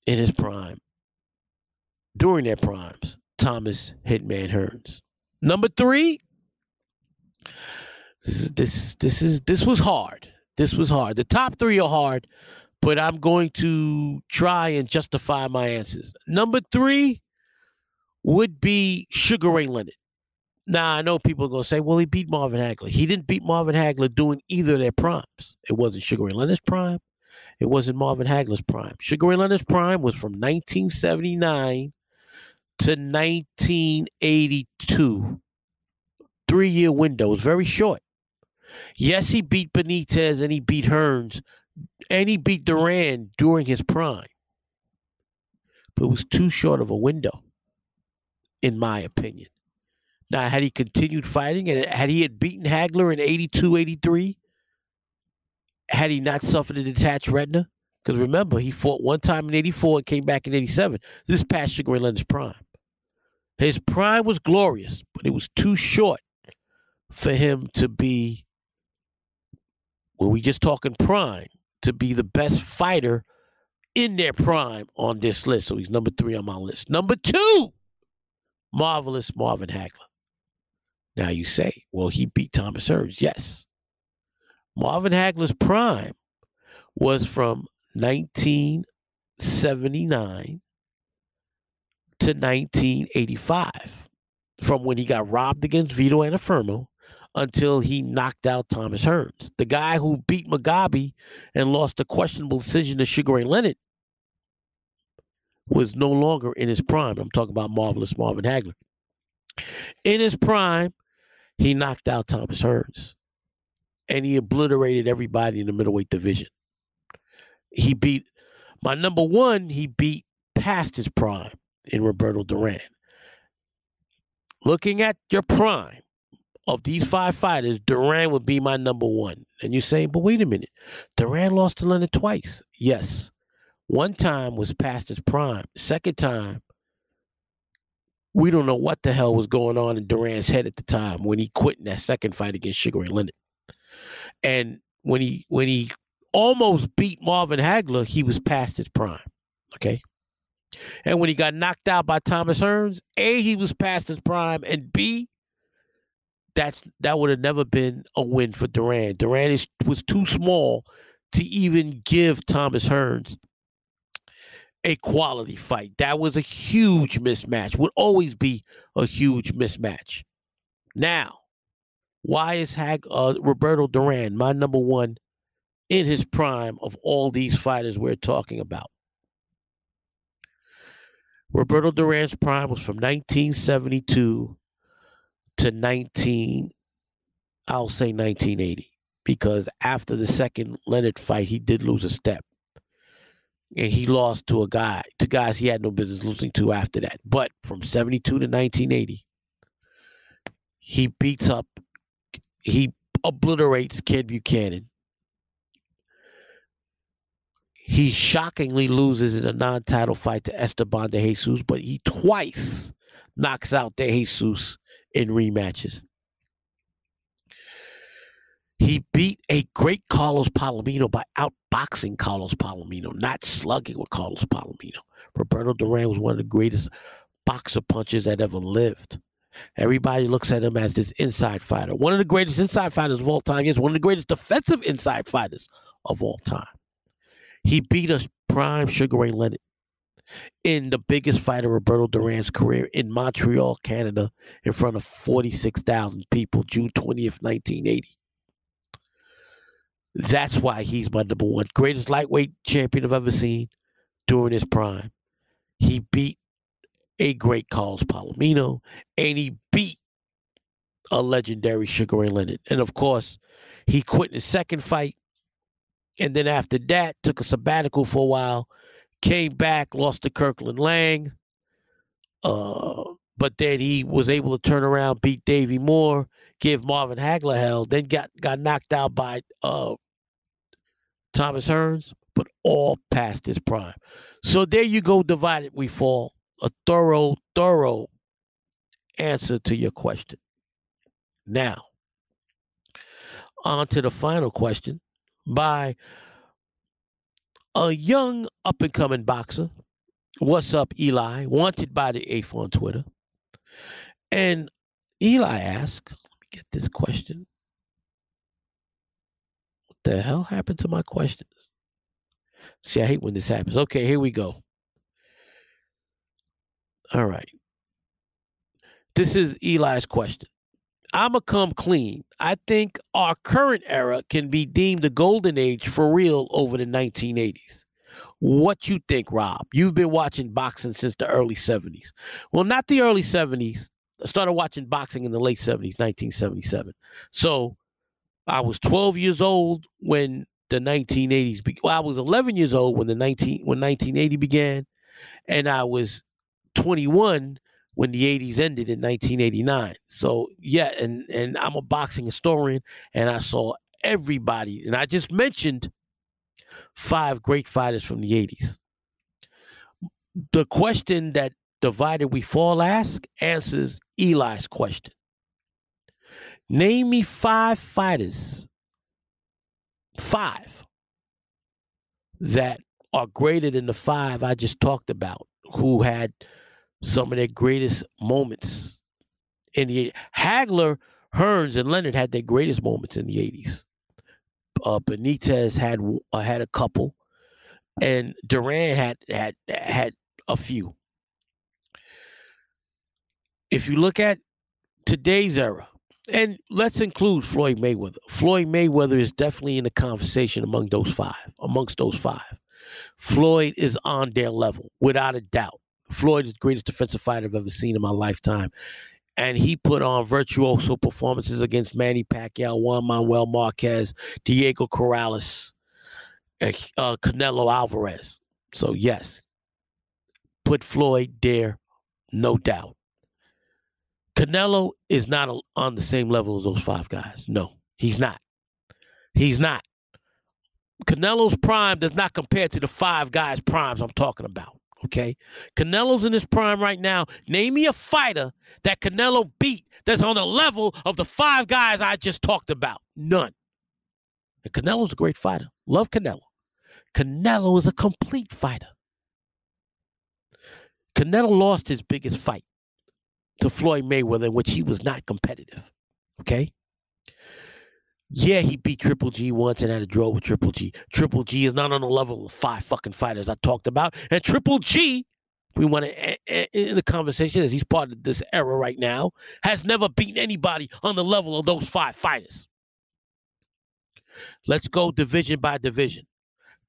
in his prime, during their primes, Thomas Hitman Hearns. Number three, this is this this is this was hard. This was hard. The top three are hard, but I'm going to try and justify my answers. Number three would be Sugar Ray Leonard. Now I know people are gonna say, "Well, he beat Marvin Hagler." He didn't beat Marvin Hagler doing either of their primes. It wasn't Sugar Ray Leonard's prime. It wasn't Marvin Hagler's prime. Sugar Ray Leonard's prime was from 1979 to 1982 three year window. Was very short. Yes, he beat Benitez and he beat Hearns and he beat Duran during his prime. But it was too short of a window, in my opinion. Now, had he continued fighting and had he had beaten Hagler in 82, 83, had he not suffered a detached retina, because remember, he fought one time in 84 and came back in 87. This past Sugar Ray Leonard's prime. His prime was glorious, but it was too short for him to be, when we just talking prime, to be the best fighter in their prime on this list. So he's number three on my list. Number two marvelous Marvin Hagler. Now you say, well, he beat Thomas Hearns. Yes. Marvin Hagler's prime was from 1979 to 1985, from when he got robbed against Vito Antuofermo until he knocked out Thomas Hearns. The guy who beat Mugabi and lost a questionable decision to Sugar Ray Leonard was no longer in his prime. I'm talking about marvelous Marvin Hagler. In his prime, he knocked out Thomas Hearns and he obliterated everybody in the middleweight division. He beat my number one, he beat past his prime in Roberto Duran. Looking at your prime of these five fighters, Duran would be my number one. And you're saying, but wait a minute, Duran lost to Leonard twice. Yes. One time was past his prime. Second time, we don't know what the hell was going on in Duran's head at the time when he quit in that second fight against Sugar Ray Leonard. And when he when he almost beat Marvin Hagler, he was past his prime. Okay. And when he got knocked out by Thomas Hearns, A, he was past his prime, and B, that's that would have never been a win for Duran. Duran is, was too small to even give Thomas Hearns a quality fight. That was a huge mismatch. Would always be a huge mismatch. Now, why is Hag uh, Roberto Duran my number one in his prime of all these fighters we're talking about? Roberto Duran's prime was from 1972 to 19, I'll say 1980, because after the second Leonard fight, he did lose a step and he lost to a guy, to guys he had no business losing to after that. But from 72 to 1980, he beats up, he obliterates Ken Buchanan. He shockingly loses in a non title fight to Esteban de Jesus, but he twice knocks out de Jesus in rematches. He beat a great Carlos Palomino by outboxing Carlos Palomino, not slugging with Carlos Palomino. Roberto Duran was one of the greatest boxer punches that ever lived. Everybody looks at him as this inside fighter. One of the greatest inside fighters of all time. He's one of the greatest defensive inside fighters of all time. He beat a prime Sugar Ray Leonard in the biggest fight of Roberto Duran's career in Montreal, Canada, in front of 46,000 people, June 20th, 1980. That's why he's my number one. Greatest lightweight champion I've ever seen during his prime. He beat a great Carlos Palomino, and he beat a legendary Sugar Ray Leonard. And of course, he quit in his second fight. And then after that, took a sabbatical for a while, came back, lost to Kirkland Laing. Uh, but then he was able to turn around, beat Davey Moore, give Marvin Hagler hell, then got got knocked out by uh, Thomas Hearns, but all past his prime. So there you go, divided we fall. A thorough, thorough answer to your question. Now, on to the final question by a young up and coming boxer. What's up, Eli? Wanted by the eighth on Twitter. And Eli asked, let me get this question What the hell happened to my questions? See, I hate when this happens. Okay, here we go. All right. This is Eli's question. I'ma come clean. I think our current era can be deemed the golden age for real over the 1980s. What you think, Rob? You've been watching boxing since the early 70s. Well, not the early 70s. I started watching boxing in the late 70s, 1977. So I was 12 years old when the 1980s. Be- well, I was 11 years old when the 19 when 1980 began, and I was 21 when the 80s ended in 1989. So yeah, and and I'm a boxing historian, and I saw everybody, and I just mentioned five great fighters from the 80s. The question that divided we fall ask answers Eli's question. Name me five fighters, five, that are greater than the five I just talked about, who had some of their greatest moments in the Hagler, Hearns, and Leonard had their greatest moments in the 80s. Uh, Benitez had uh, had a couple, and Duran had had had a few. If you look at today's era, and let's include Floyd Mayweather. Floyd Mayweather is definitely in the conversation among those five, amongst those five. Floyd is on their level, without a doubt. Floyd is greatest defensive fighter I've ever seen in my lifetime. And he put on virtuoso performances against Manny Pacquiao, Juan Manuel Marquez, Diego Corrales, uh, Canelo Alvarez. So, yes, put Floyd there, no doubt. Canelo is not on the same level as those five guys. No, he's not. He's not. Canelo's prime does not compare to the five guys' primes I'm talking about. Okay. Canelo's in his prime right now. Name me a fighter that Canelo beat that's on the level of the five guys I just talked about. None. And Canelo's a great fighter. Love Canelo. Canelo is a complete fighter. Canelo lost his biggest fight to Floyd Mayweather, in which he was not competitive. Okay. Yeah, he beat Triple G once and had a draw with Triple G. Triple G is not on the level of five fucking fighters I talked about. And Triple G, we want to eh, eh, in the conversation as he's part of this era right now, has never beaten anybody on the level of those five fighters. Let's go division by division.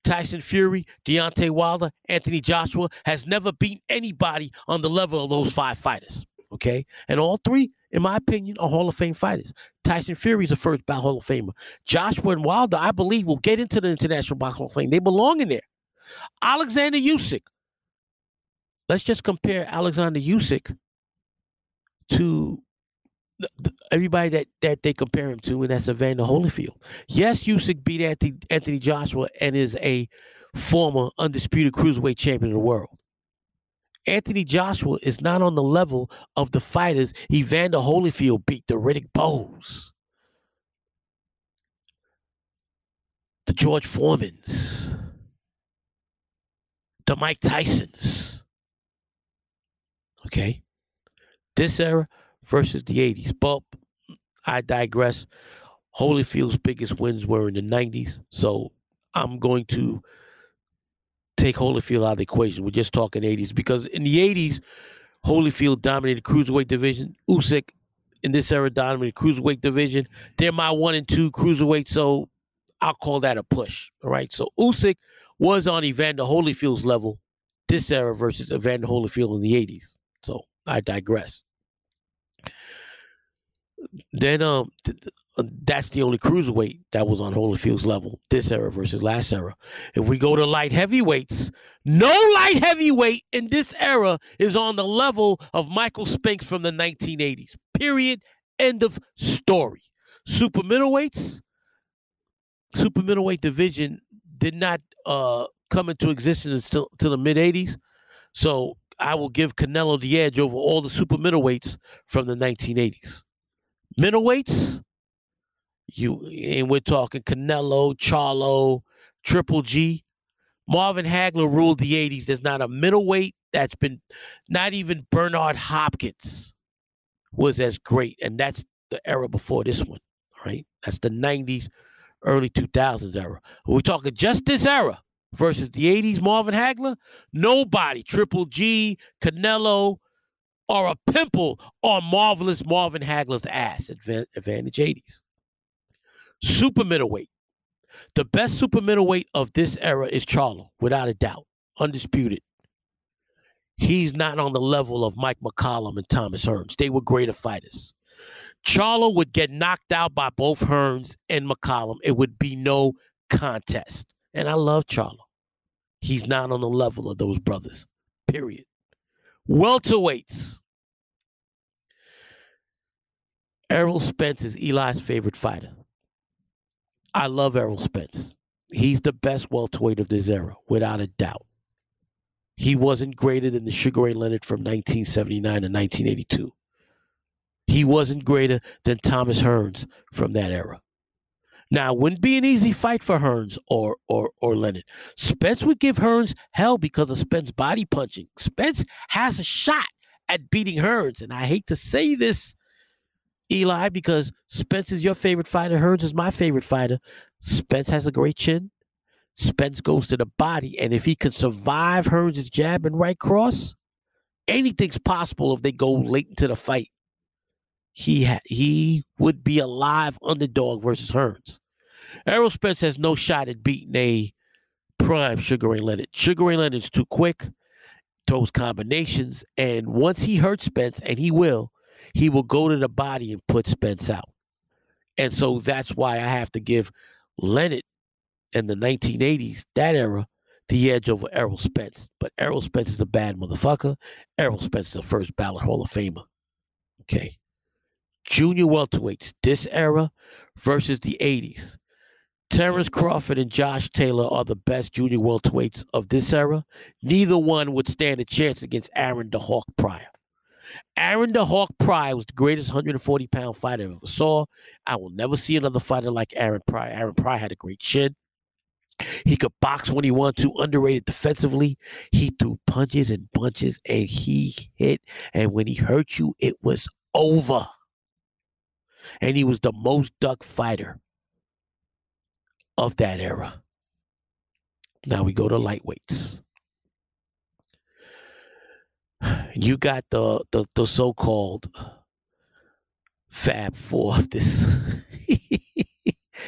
Tyson Fury, Deontay Wilder, Anthony Joshua has never beaten anybody on the level of those five fighters. Okay. And all three, in my opinion, are Hall of Fame fighters. Tyson Fury is the first bout Hall of Famer. Joshua and Wilder, I believe, will get into the International Box Hall of Fame. They belong in there. Alexander Usyk. Let's just compare Alexander Usyk to everybody that, that they compare him to, and that's Evander Holyfield. Yes, Usyk beat Anthony, Anthony Joshua and is a former undisputed cruiserweight champion of the world. Anthony Joshua is not on the level of the fighters Evander Holyfield beat, the Riddick Bowes, the George Foremans, the Mike Tysons. Okay? This era versus the 80s. But I digress. Holyfield's biggest wins were in the 90s. So I'm going to take Holyfield out of the equation. We're just talking 80s because in the 80s, Holyfield dominated cruiserweight division. Usyk in this era dominated cruiserweight division. They're my one and two cruiserweight, so I'll call that a push. All right. So Usyk was on Evander Holyfield's level this era versus Evander Holyfield in the 80s. So I digress. Then um th- uh, that's the only cruiserweight that was on Holyfield's level this era versus last era. If we go to light heavyweights, no light heavyweight in this era is on the level of Michael Spinks from the 1980s. Period. End of story. Super middleweights, super middleweight division did not uh, come into existence until, until the mid 80s. So I will give Canelo the edge over all the super middleweights from the 1980s. Middleweights, you and we're talking Canelo, Charlo, Triple G. Marvin Hagler ruled the 80s. There's not a middleweight that's been not even Bernard Hopkins was as great. And that's the era before this one, right? That's the 90s, early 2000s era. We're talking just this era versus the 80s Marvin Hagler. Nobody, Triple G, Canelo, or a pimple on marvelous Marvin Hagler's ass. Advantage 80s. Super middleweight. The best super middleweight of this era is Charlo, without a doubt. Undisputed. He's not on the level of Mike McCallum and Thomas Hearns. They were greater fighters. Charlo would get knocked out by both Hearns and McCallum. It would be no contest. And I love Charlo. He's not on the level of those brothers. Period. Welterweights. Errol Spence is Eli's favorite fighter. I love Errol Spence. He's the best welterweight of this era, without a doubt. He wasn't greater than the Sugar Ray Leonard from 1979 to 1982. He wasn't greater than Thomas Hearns from that era. Now, it wouldn't be an easy fight for Hearns or or or Leonard. Spence would give Hearns hell because of Spence body punching. Spence has a shot at beating Hearns. And I hate to say this, Eli, because Spence is your favorite fighter. Hearns is my favorite fighter. Spence has a great chin. Spence goes to the body. And if he can survive Hearns' jab and right cross, anything's possible if they go late into the fight. He ha- he would be a live underdog versus Hearns. Errol Spence has no shot at beating a prime Sugar Ray Leonard. Sugar Ray Leonard's too quick, throws combinations, and once he hurts Spence, and he will, he will go to the body and put Spence out. And so that's why I have to give Leonard in the 1980s, that era, the edge over Errol Spence. But Errol Spence is a bad motherfucker. Errol Spence is a first ballot Hall of Famer. Okay. Junior welterweights, this era versus the 80s. Terrence Crawford and Josh Taylor are the best junior welterweights of this era. Neither one would stand a chance against Aaron the Hawk Pryor. Aaron the Hawk Pryor was the greatest 140 pound fighter I ever saw. I will never see another fighter like Aaron Pryor. Aaron Pryor had a great chin. He could box when he wanted to, underrated defensively. He threw punches and bunches and he hit. And when he hurt you, it was over. And he was the most duck fighter of that era. Now we go to lightweights. You got the the, the so-called Fab Four of this.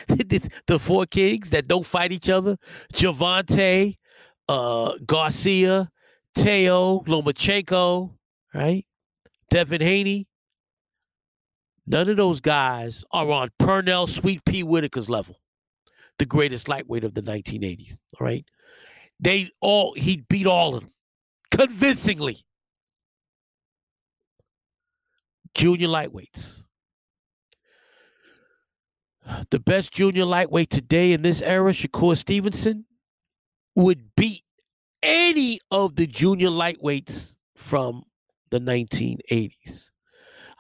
the four kings that don't fight each other: Gervonta, uh, Garcia, Teo, Lomachenko, right? Devin Haney. None of those guys are on Pernell Sweet Pea Whitaker's level the greatest lightweight of the 1980s. All right. They all, he beat all of them convincingly. Junior lightweights. The best junior lightweight today in this era, Shakur Stevenson, would beat any of the junior lightweights from the 1980s.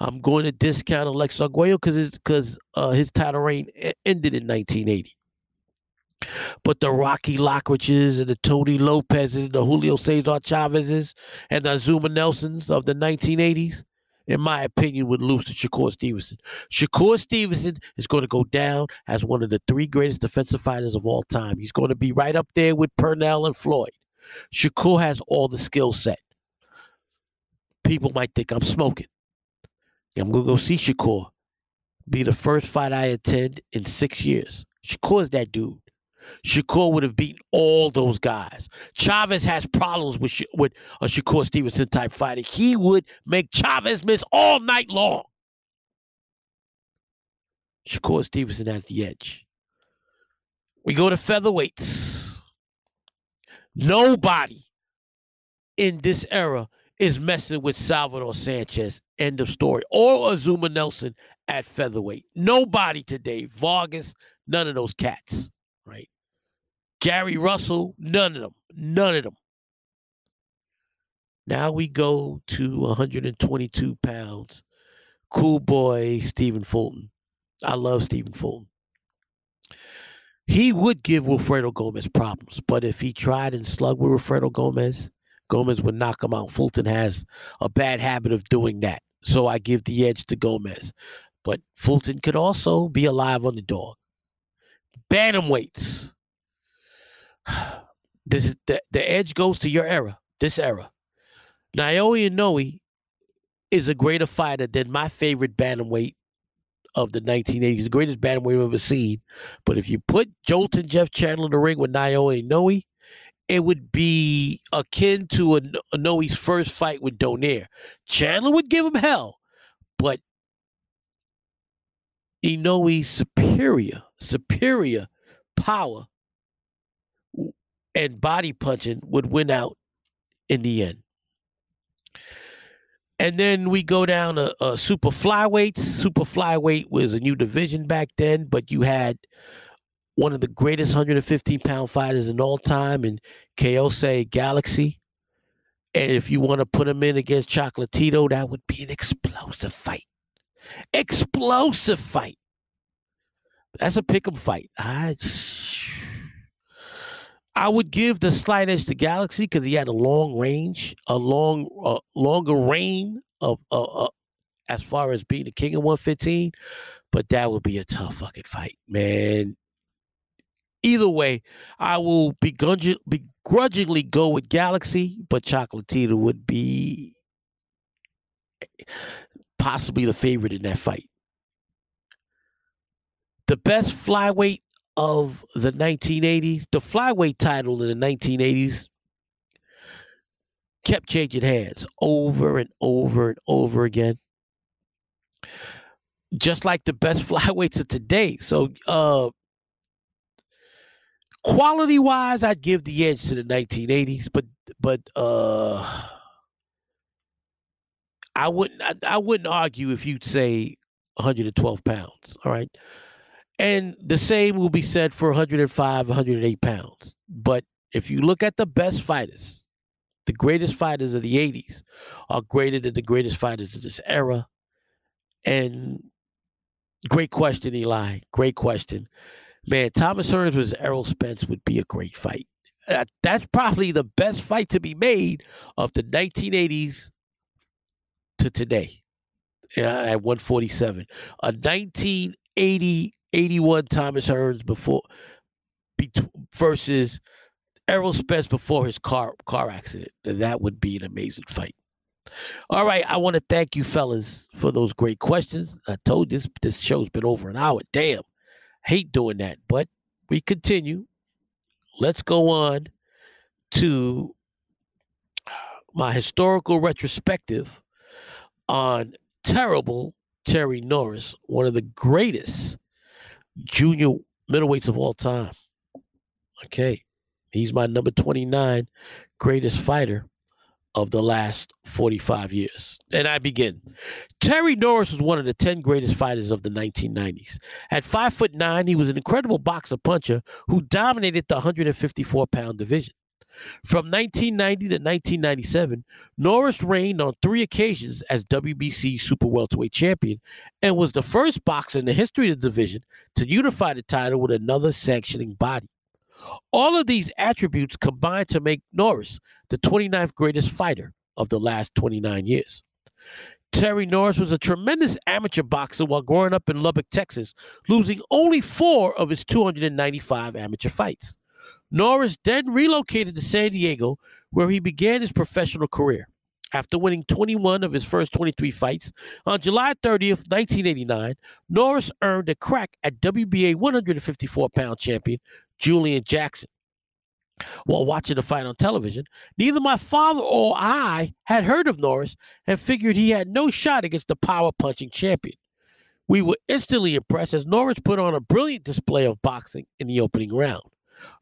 I'm going to discount Alex Arguello because because uh, his title reign ended in 1980. But the Rocky Lockridges and the Tony Lopez's, and the Julio Cesar Chavez's, and the Azumah Nelsons of the 1980s, in my opinion, would lose to Shakur Stevenson. Shakur Stevenson is going to go down as one of the three greatest defensive fighters of all time. He's going to be right up there with Pernell and Floyd. Shakur has all the skill set. People might think I'm smoking. I'm going to go see Shakur. Be the first fight I attend in six years. Shakur's that dude. Shakur would have beaten all those guys. Chavez has problems with with a Shakur Stevenson type fighter. He would make Chavez miss all night long. Shakur Stevenson has the edge. We go to featherweights. Nobody in this era is messing with Salvador Sanchez. End of story. Or Azumah Nelson at featherweight. Nobody today. Vargas, none of those cats, right? Gary Russell, none of them. None of them. Now we go to 122 pounds. Cool boy, Stephen Fulton. I love Stephen Fulton. He would give Wilfredo Gomez problems, but if he tried and slugged with Wilfredo Gomez, Gomez would knock him out. Fulton has a bad habit of doing that. So I give the edge to Gomez. But Fulton could also be alive on the dog. Bantamweights. this is the, the edge goes to your era, this era. Naoya Inoue is a greater fighter than my favorite bantamweight of the 1980s, the greatest bantamweight I've ever seen. But if you put Joltin' Jeff Chandler in the ring with Naoya Inoue, it would be akin to Inoue's first fight with Donaire. Chandler would give him hell, but Inoue's superior, superior power and body punching would win out in the end. And then we go down to uh, super flyweights. Super flyweight was a new division back then, but you had one of the greatest 115 pound fighters in all time in Khaosai Galaxy. And if you want to put him in against Chocolatito, that would be an explosive fight. Explosive fight. That's a pick 'em fight. I I would give the slight edge to Galaxy because he had a long range, a long, uh, longer reign of uh, uh, as far as being the king of 115. But that would be a tough fucking fight, man. Either way, I will begrudg- begrudgingly go with Galaxy, but Chocolatito would be possibly the favorite in that fight. The best flyweight of the 1980s, the flyweight title in the 1980s kept changing hands over and over and over again. Just like the best flyweights of today. So, uh, quality wise, I'd give the edge to the 1980s, but, but, uh, I wouldn't, I, I wouldn't argue if you'd say 112 pounds. All right. And the same will be said for 105, 108 pounds. But if you look at the best fighters, the greatest fighters of the 80s are greater than the greatest fighters of this era. And great question, Eli. Great question. Man, Thomas Hearns versus Errol Spence would be a great fight. Uh, that's probably the best fight to be made of the 1980s to today uh, at 147. A 1980 81 Thomas Hearns before versus Errol Spence before his car car accident. That would be an amazing fight. All right, I want to thank you fellas for those great questions. I told this this show's been over an hour. Damn. Hate doing that, but we continue. Let's go on to my historical retrospective on terrible Terry Norris, one of the greatest junior middleweights of all time. Okay. He's my number 29 greatest fighter of the last 45 years. And I begin. Terry Norris was one of the 10 greatest fighters of the 1990s. At five foot nine, he was an incredible boxer puncher who dominated the 154 pound division. From 1990 to 1997, Norris reigned on three occasions as WBC Super Welterweight Champion and was the first boxer in the history of the division to unify the title with another sanctioning body. All of these attributes combined to make Norris the 29th greatest fighter of the last 29 years. Terry Norris was a tremendous amateur boxer while growing up in Lubbock, Texas, losing only four of his 295 amateur fights. Norris then relocated to San Diego, where he began his professional career. After winning 21 of his first 23 fights, on July 30th, 1989, Norris earned a crack at WBA 154 pound champion Julian Jackson. While watching the fight on television, neither my father or I had heard of Norris and figured he had no shot against the power punching champion. We were instantly impressed as Norris put on a brilliant display of boxing in the opening round.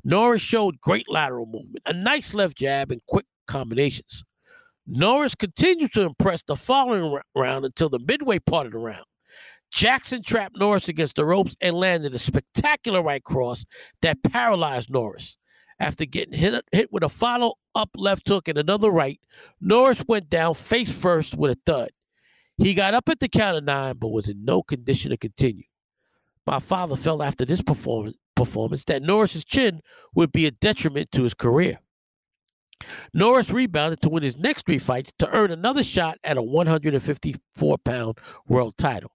Norris showed great lateral movement, a nice left jab, and quick combinations. Norris continued to impress the following round until the midway part of the round. Jackson trapped Norris against the ropes and landed a spectacular right cross that paralyzed Norris. After getting hit, hit with a follow up left hook and another right, Norris went down face first with a thud. He got up at the count of nine, but was in no condition to continue. My father felt after this performance performance that Norris's chin would be a detriment to his career. Norris rebounded to win his next three fights to earn another shot at a 154 pound world title.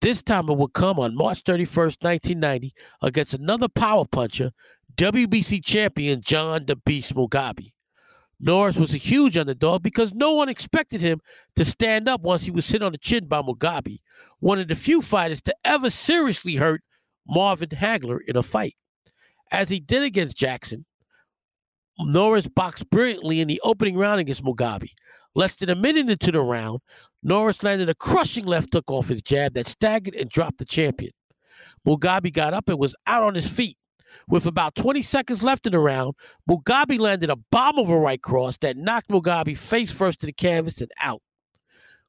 This time it would come on March 31st, 1990, against another power puncher, WBC champion John the Beast Mugabi. Norris was a huge underdog because no one expected him to stand up once he was hit on the chin by Mugabi, one of the few fighters to ever seriously hurt Marvin Hagler in a fight. As he did against Jackson, Norris boxed brilliantly in the opening round against Mugabi. Less than a minute into the round, Norris landed a crushing left hook off his jab that staggered and dropped the champion. Mugabi got up and was out on his feet. With about 20 seconds left in the round, Mugabi landed a bomb of a right cross that knocked Mugabi face first to the canvas and out.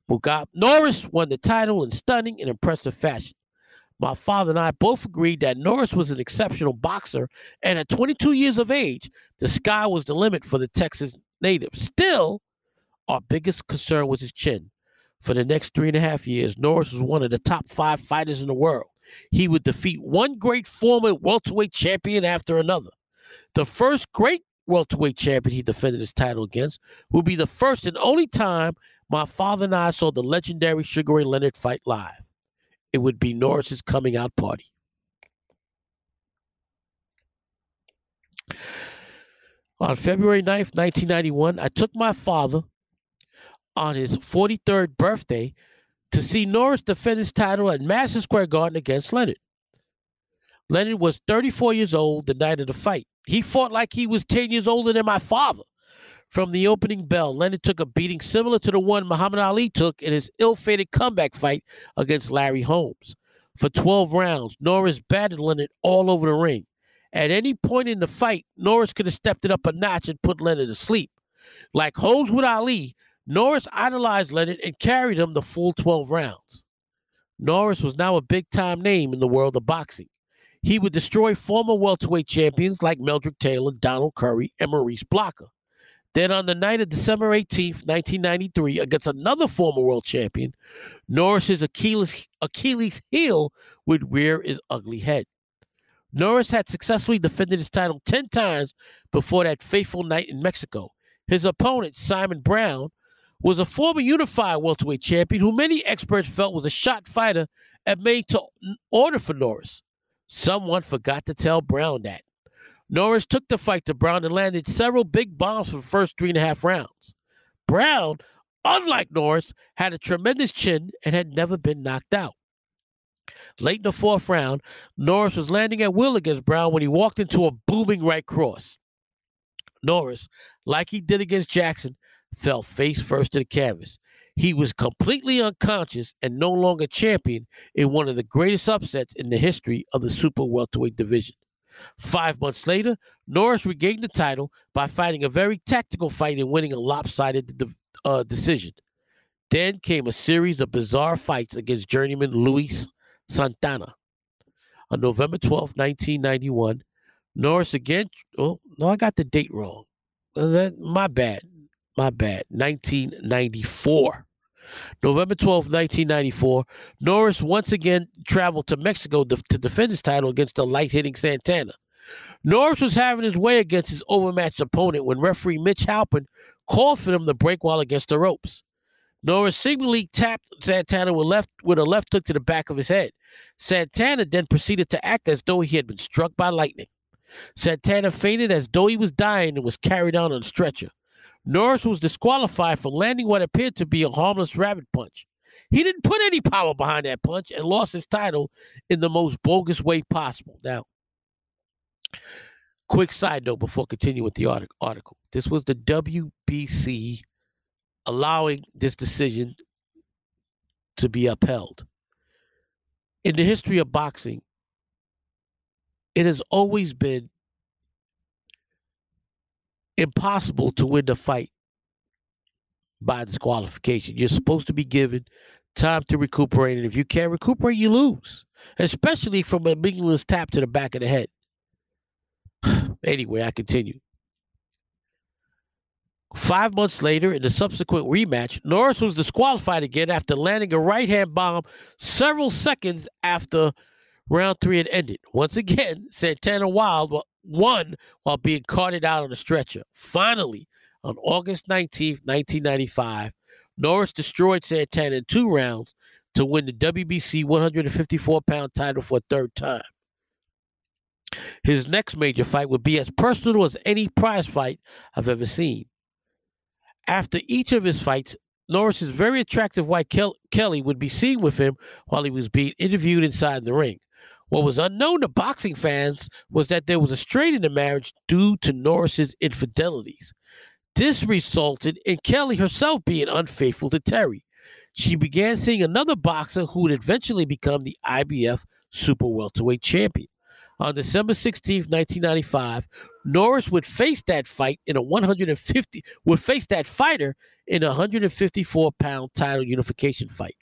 Mugabi Norris won the title in stunning and impressive fashion. My father and I both agreed that Norris was an exceptional boxer, and at 22 years of age, the sky was the limit for the Texas native. Still, our biggest concern was his chin. For the next three and a half years, Norris was one of the top five fighters in the world. He would defeat one great former welterweight champion after another. The first great welterweight champion he defended his title against will be the first and only time my father and I saw the legendary Sugar Ray Leonard fight live. It would be Norris's coming out party. On February 9th, 1991, I took my father on his 43rd birthday to see Norris defend his title at Madison Square Garden against Leonard. Leonard was 34 years old the night of the fight. He fought like he was 10 years older than my father. From the opening bell, Leonard took a beating similar to the one Muhammad Ali took in his ill fated comeback fight against Larry Holmes. For 12 rounds, Norris battered Leonard all over the ring. At any point in the fight, Norris could have stepped it up a notch and put Leonard to sleep. Like Holmes with Ali, Norris idolized Leonard and carried him the full 12 rounds. Norris was now a big time name in the world of boxing. He would destroy former welterweight champions like Meldrick Taylor, Donald Curry, and Maurice Blocker. Then on the night of December 18th, 1993, against another former world champion, Norris's Achilles, Achilles heel would rear his ugly head. Norris had successfully defended his title 10 times before that fateful night in Mexico. His opponent, Simon Brown, was a former unified welterweight champion who many experts felt was a shot fighter and made to order for Norris. Someone forgot to tell Brown that. Norris took the fight to Brown and landed several big bombs for the first three and a half rounds. Brown, unlike Norris, had a tremendous chin and had never been knocked out. Late in the fourth round, Norris was landing at will against Brown when he walked into a booming right cross. Norris, like he did against Jackson, fell face first to the canvas. He was completely unconscious and no longer champion in one of the greatest upsets in the history of the super welterweight division. Five months later, Norris regained the title by fighting a very tactical fight and winning a lopsided uh, decision. Then came a series of bizarre fights against journeyman Luis Santana. On November 12, 1991, Norris again. Oh, no, I got the date wrong. Uh, my bad. My bad. 1994. November 12, 1994, Norris once again traveled to Mexico to, to defend his title against the light hitting Santana. Norris was having his way against his overmatched opponent when referee Mitch Halpern called for him to break while against the ropes. Norris seemingly tapped Santana with, left, with a left hook to the back of his head. Santana then proceeded to act as though he had been struck by lightning. Santana fainted as though he was dying and was carried out on a stretcher. Norris was disqualified for landing what appeared to be a harmless rabbit punch. He didn't put any power behind that punch and lost his title in the most bogus way possible. Now, quick side note before continuing with the article. This was the WBC allowing this decision to be upheld. In the history of boxing, it has always been impossible to win the fight by disqualification. You're supposed to be given time to recuperate, and if you can't recuperate, you lose, especially from a meaningless tap to the back of the head. anyway, I continue. Five months later, in the subsequent rematch, Norris was disqualified again after landing a right hand bomb several seconds after round three had ended. Once again, Santana Wild won while being carted out on a stretcher. Finally, on August 19th, 1995, Norris destroyed Santana in two rounds to win the WBC 154 pound title for a third time. His next major fight would be as personal as any prize fight I've ever seen. After each of his fights, Norris's very attractive wife Kel- Kelly would be seen with him while he was being interviewed inside the ring. What was unknown to boxing fans was that there was a strain in the marriage due to Norris's infidelities. This resulted in Kelly herself being unfaithful to Terry. She began seeing another boxer who would eventually become the IBF Super Welterweight Champion. On December 16, 1995, Norris would face that fight in a 150 would face that fighter in a 154 pound title unification fight.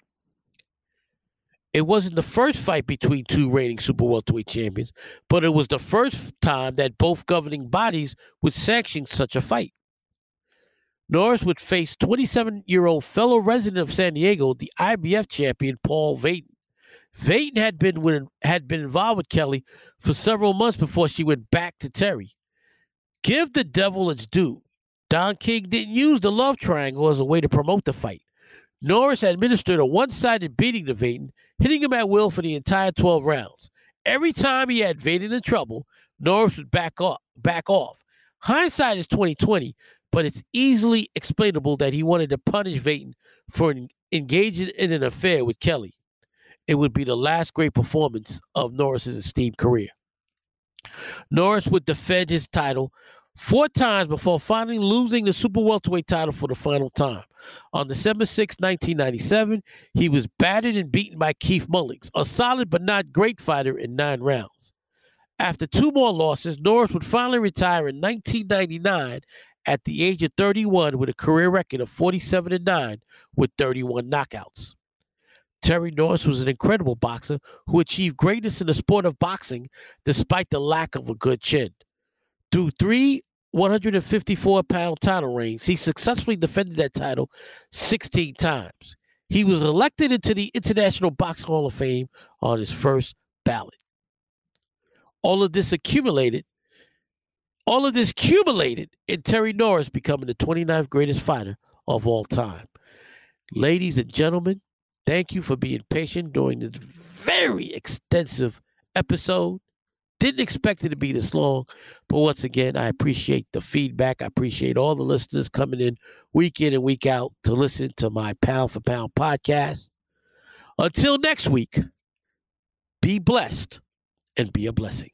It wasn't the first fight between two reigning super welterweight champions, but it was the first time that both governing bodies would sanction such a fight. Norris would face 27 year old fellow resident of San Diego, the IBF champion Paul Vaden. Vaden had been with, had been involved with Kelly for several months before she went back to Terry. Give the devil its due. Don King didn't use the love triangle as a way to promote the fight. Norris administered a one sided beating to Vaden, hitting him at will for the entire 12 rounds. Every time he had Vaden in trouble, Norris would back off. Back off. Hindsight is 2020, but it's easily explainable that he wanted to punish Vaden for engaging in an affair with Kelly. It would be the last great performance of Norris's esteemed career. Norris would defend his title four times before finally losing the super welterweight title for the final time. On December 6, 1997, he was battered and beaten by Keith Mullings, a solid but not great fighter in nine rounds. After two more losses, Norris would finally retire in 1999 at the age of 31 with a career record of 47 and 9 with 31 knockouts. Terry Norris was an incredible boxer who achieved greatness in the sport of boxing despite the lack of a good chin. Through three 154 pound title reigns, he successfully defended that title 16 times. He was elected into the International Box Hall of Fame on his first ballot. All of this accumulated, all of this accumulated in Terry Norris becoming the 29th greatest fighter of all time. Ladies and gentlemen, thank you for being patient during this very extensive episode. Didn't expect it to be this long, but once again, I appreciate the feedback. I appreciate all the listeners coming in week in and week out to listen to my pound for pound podcast. Until next week, be blessed and be a blessing.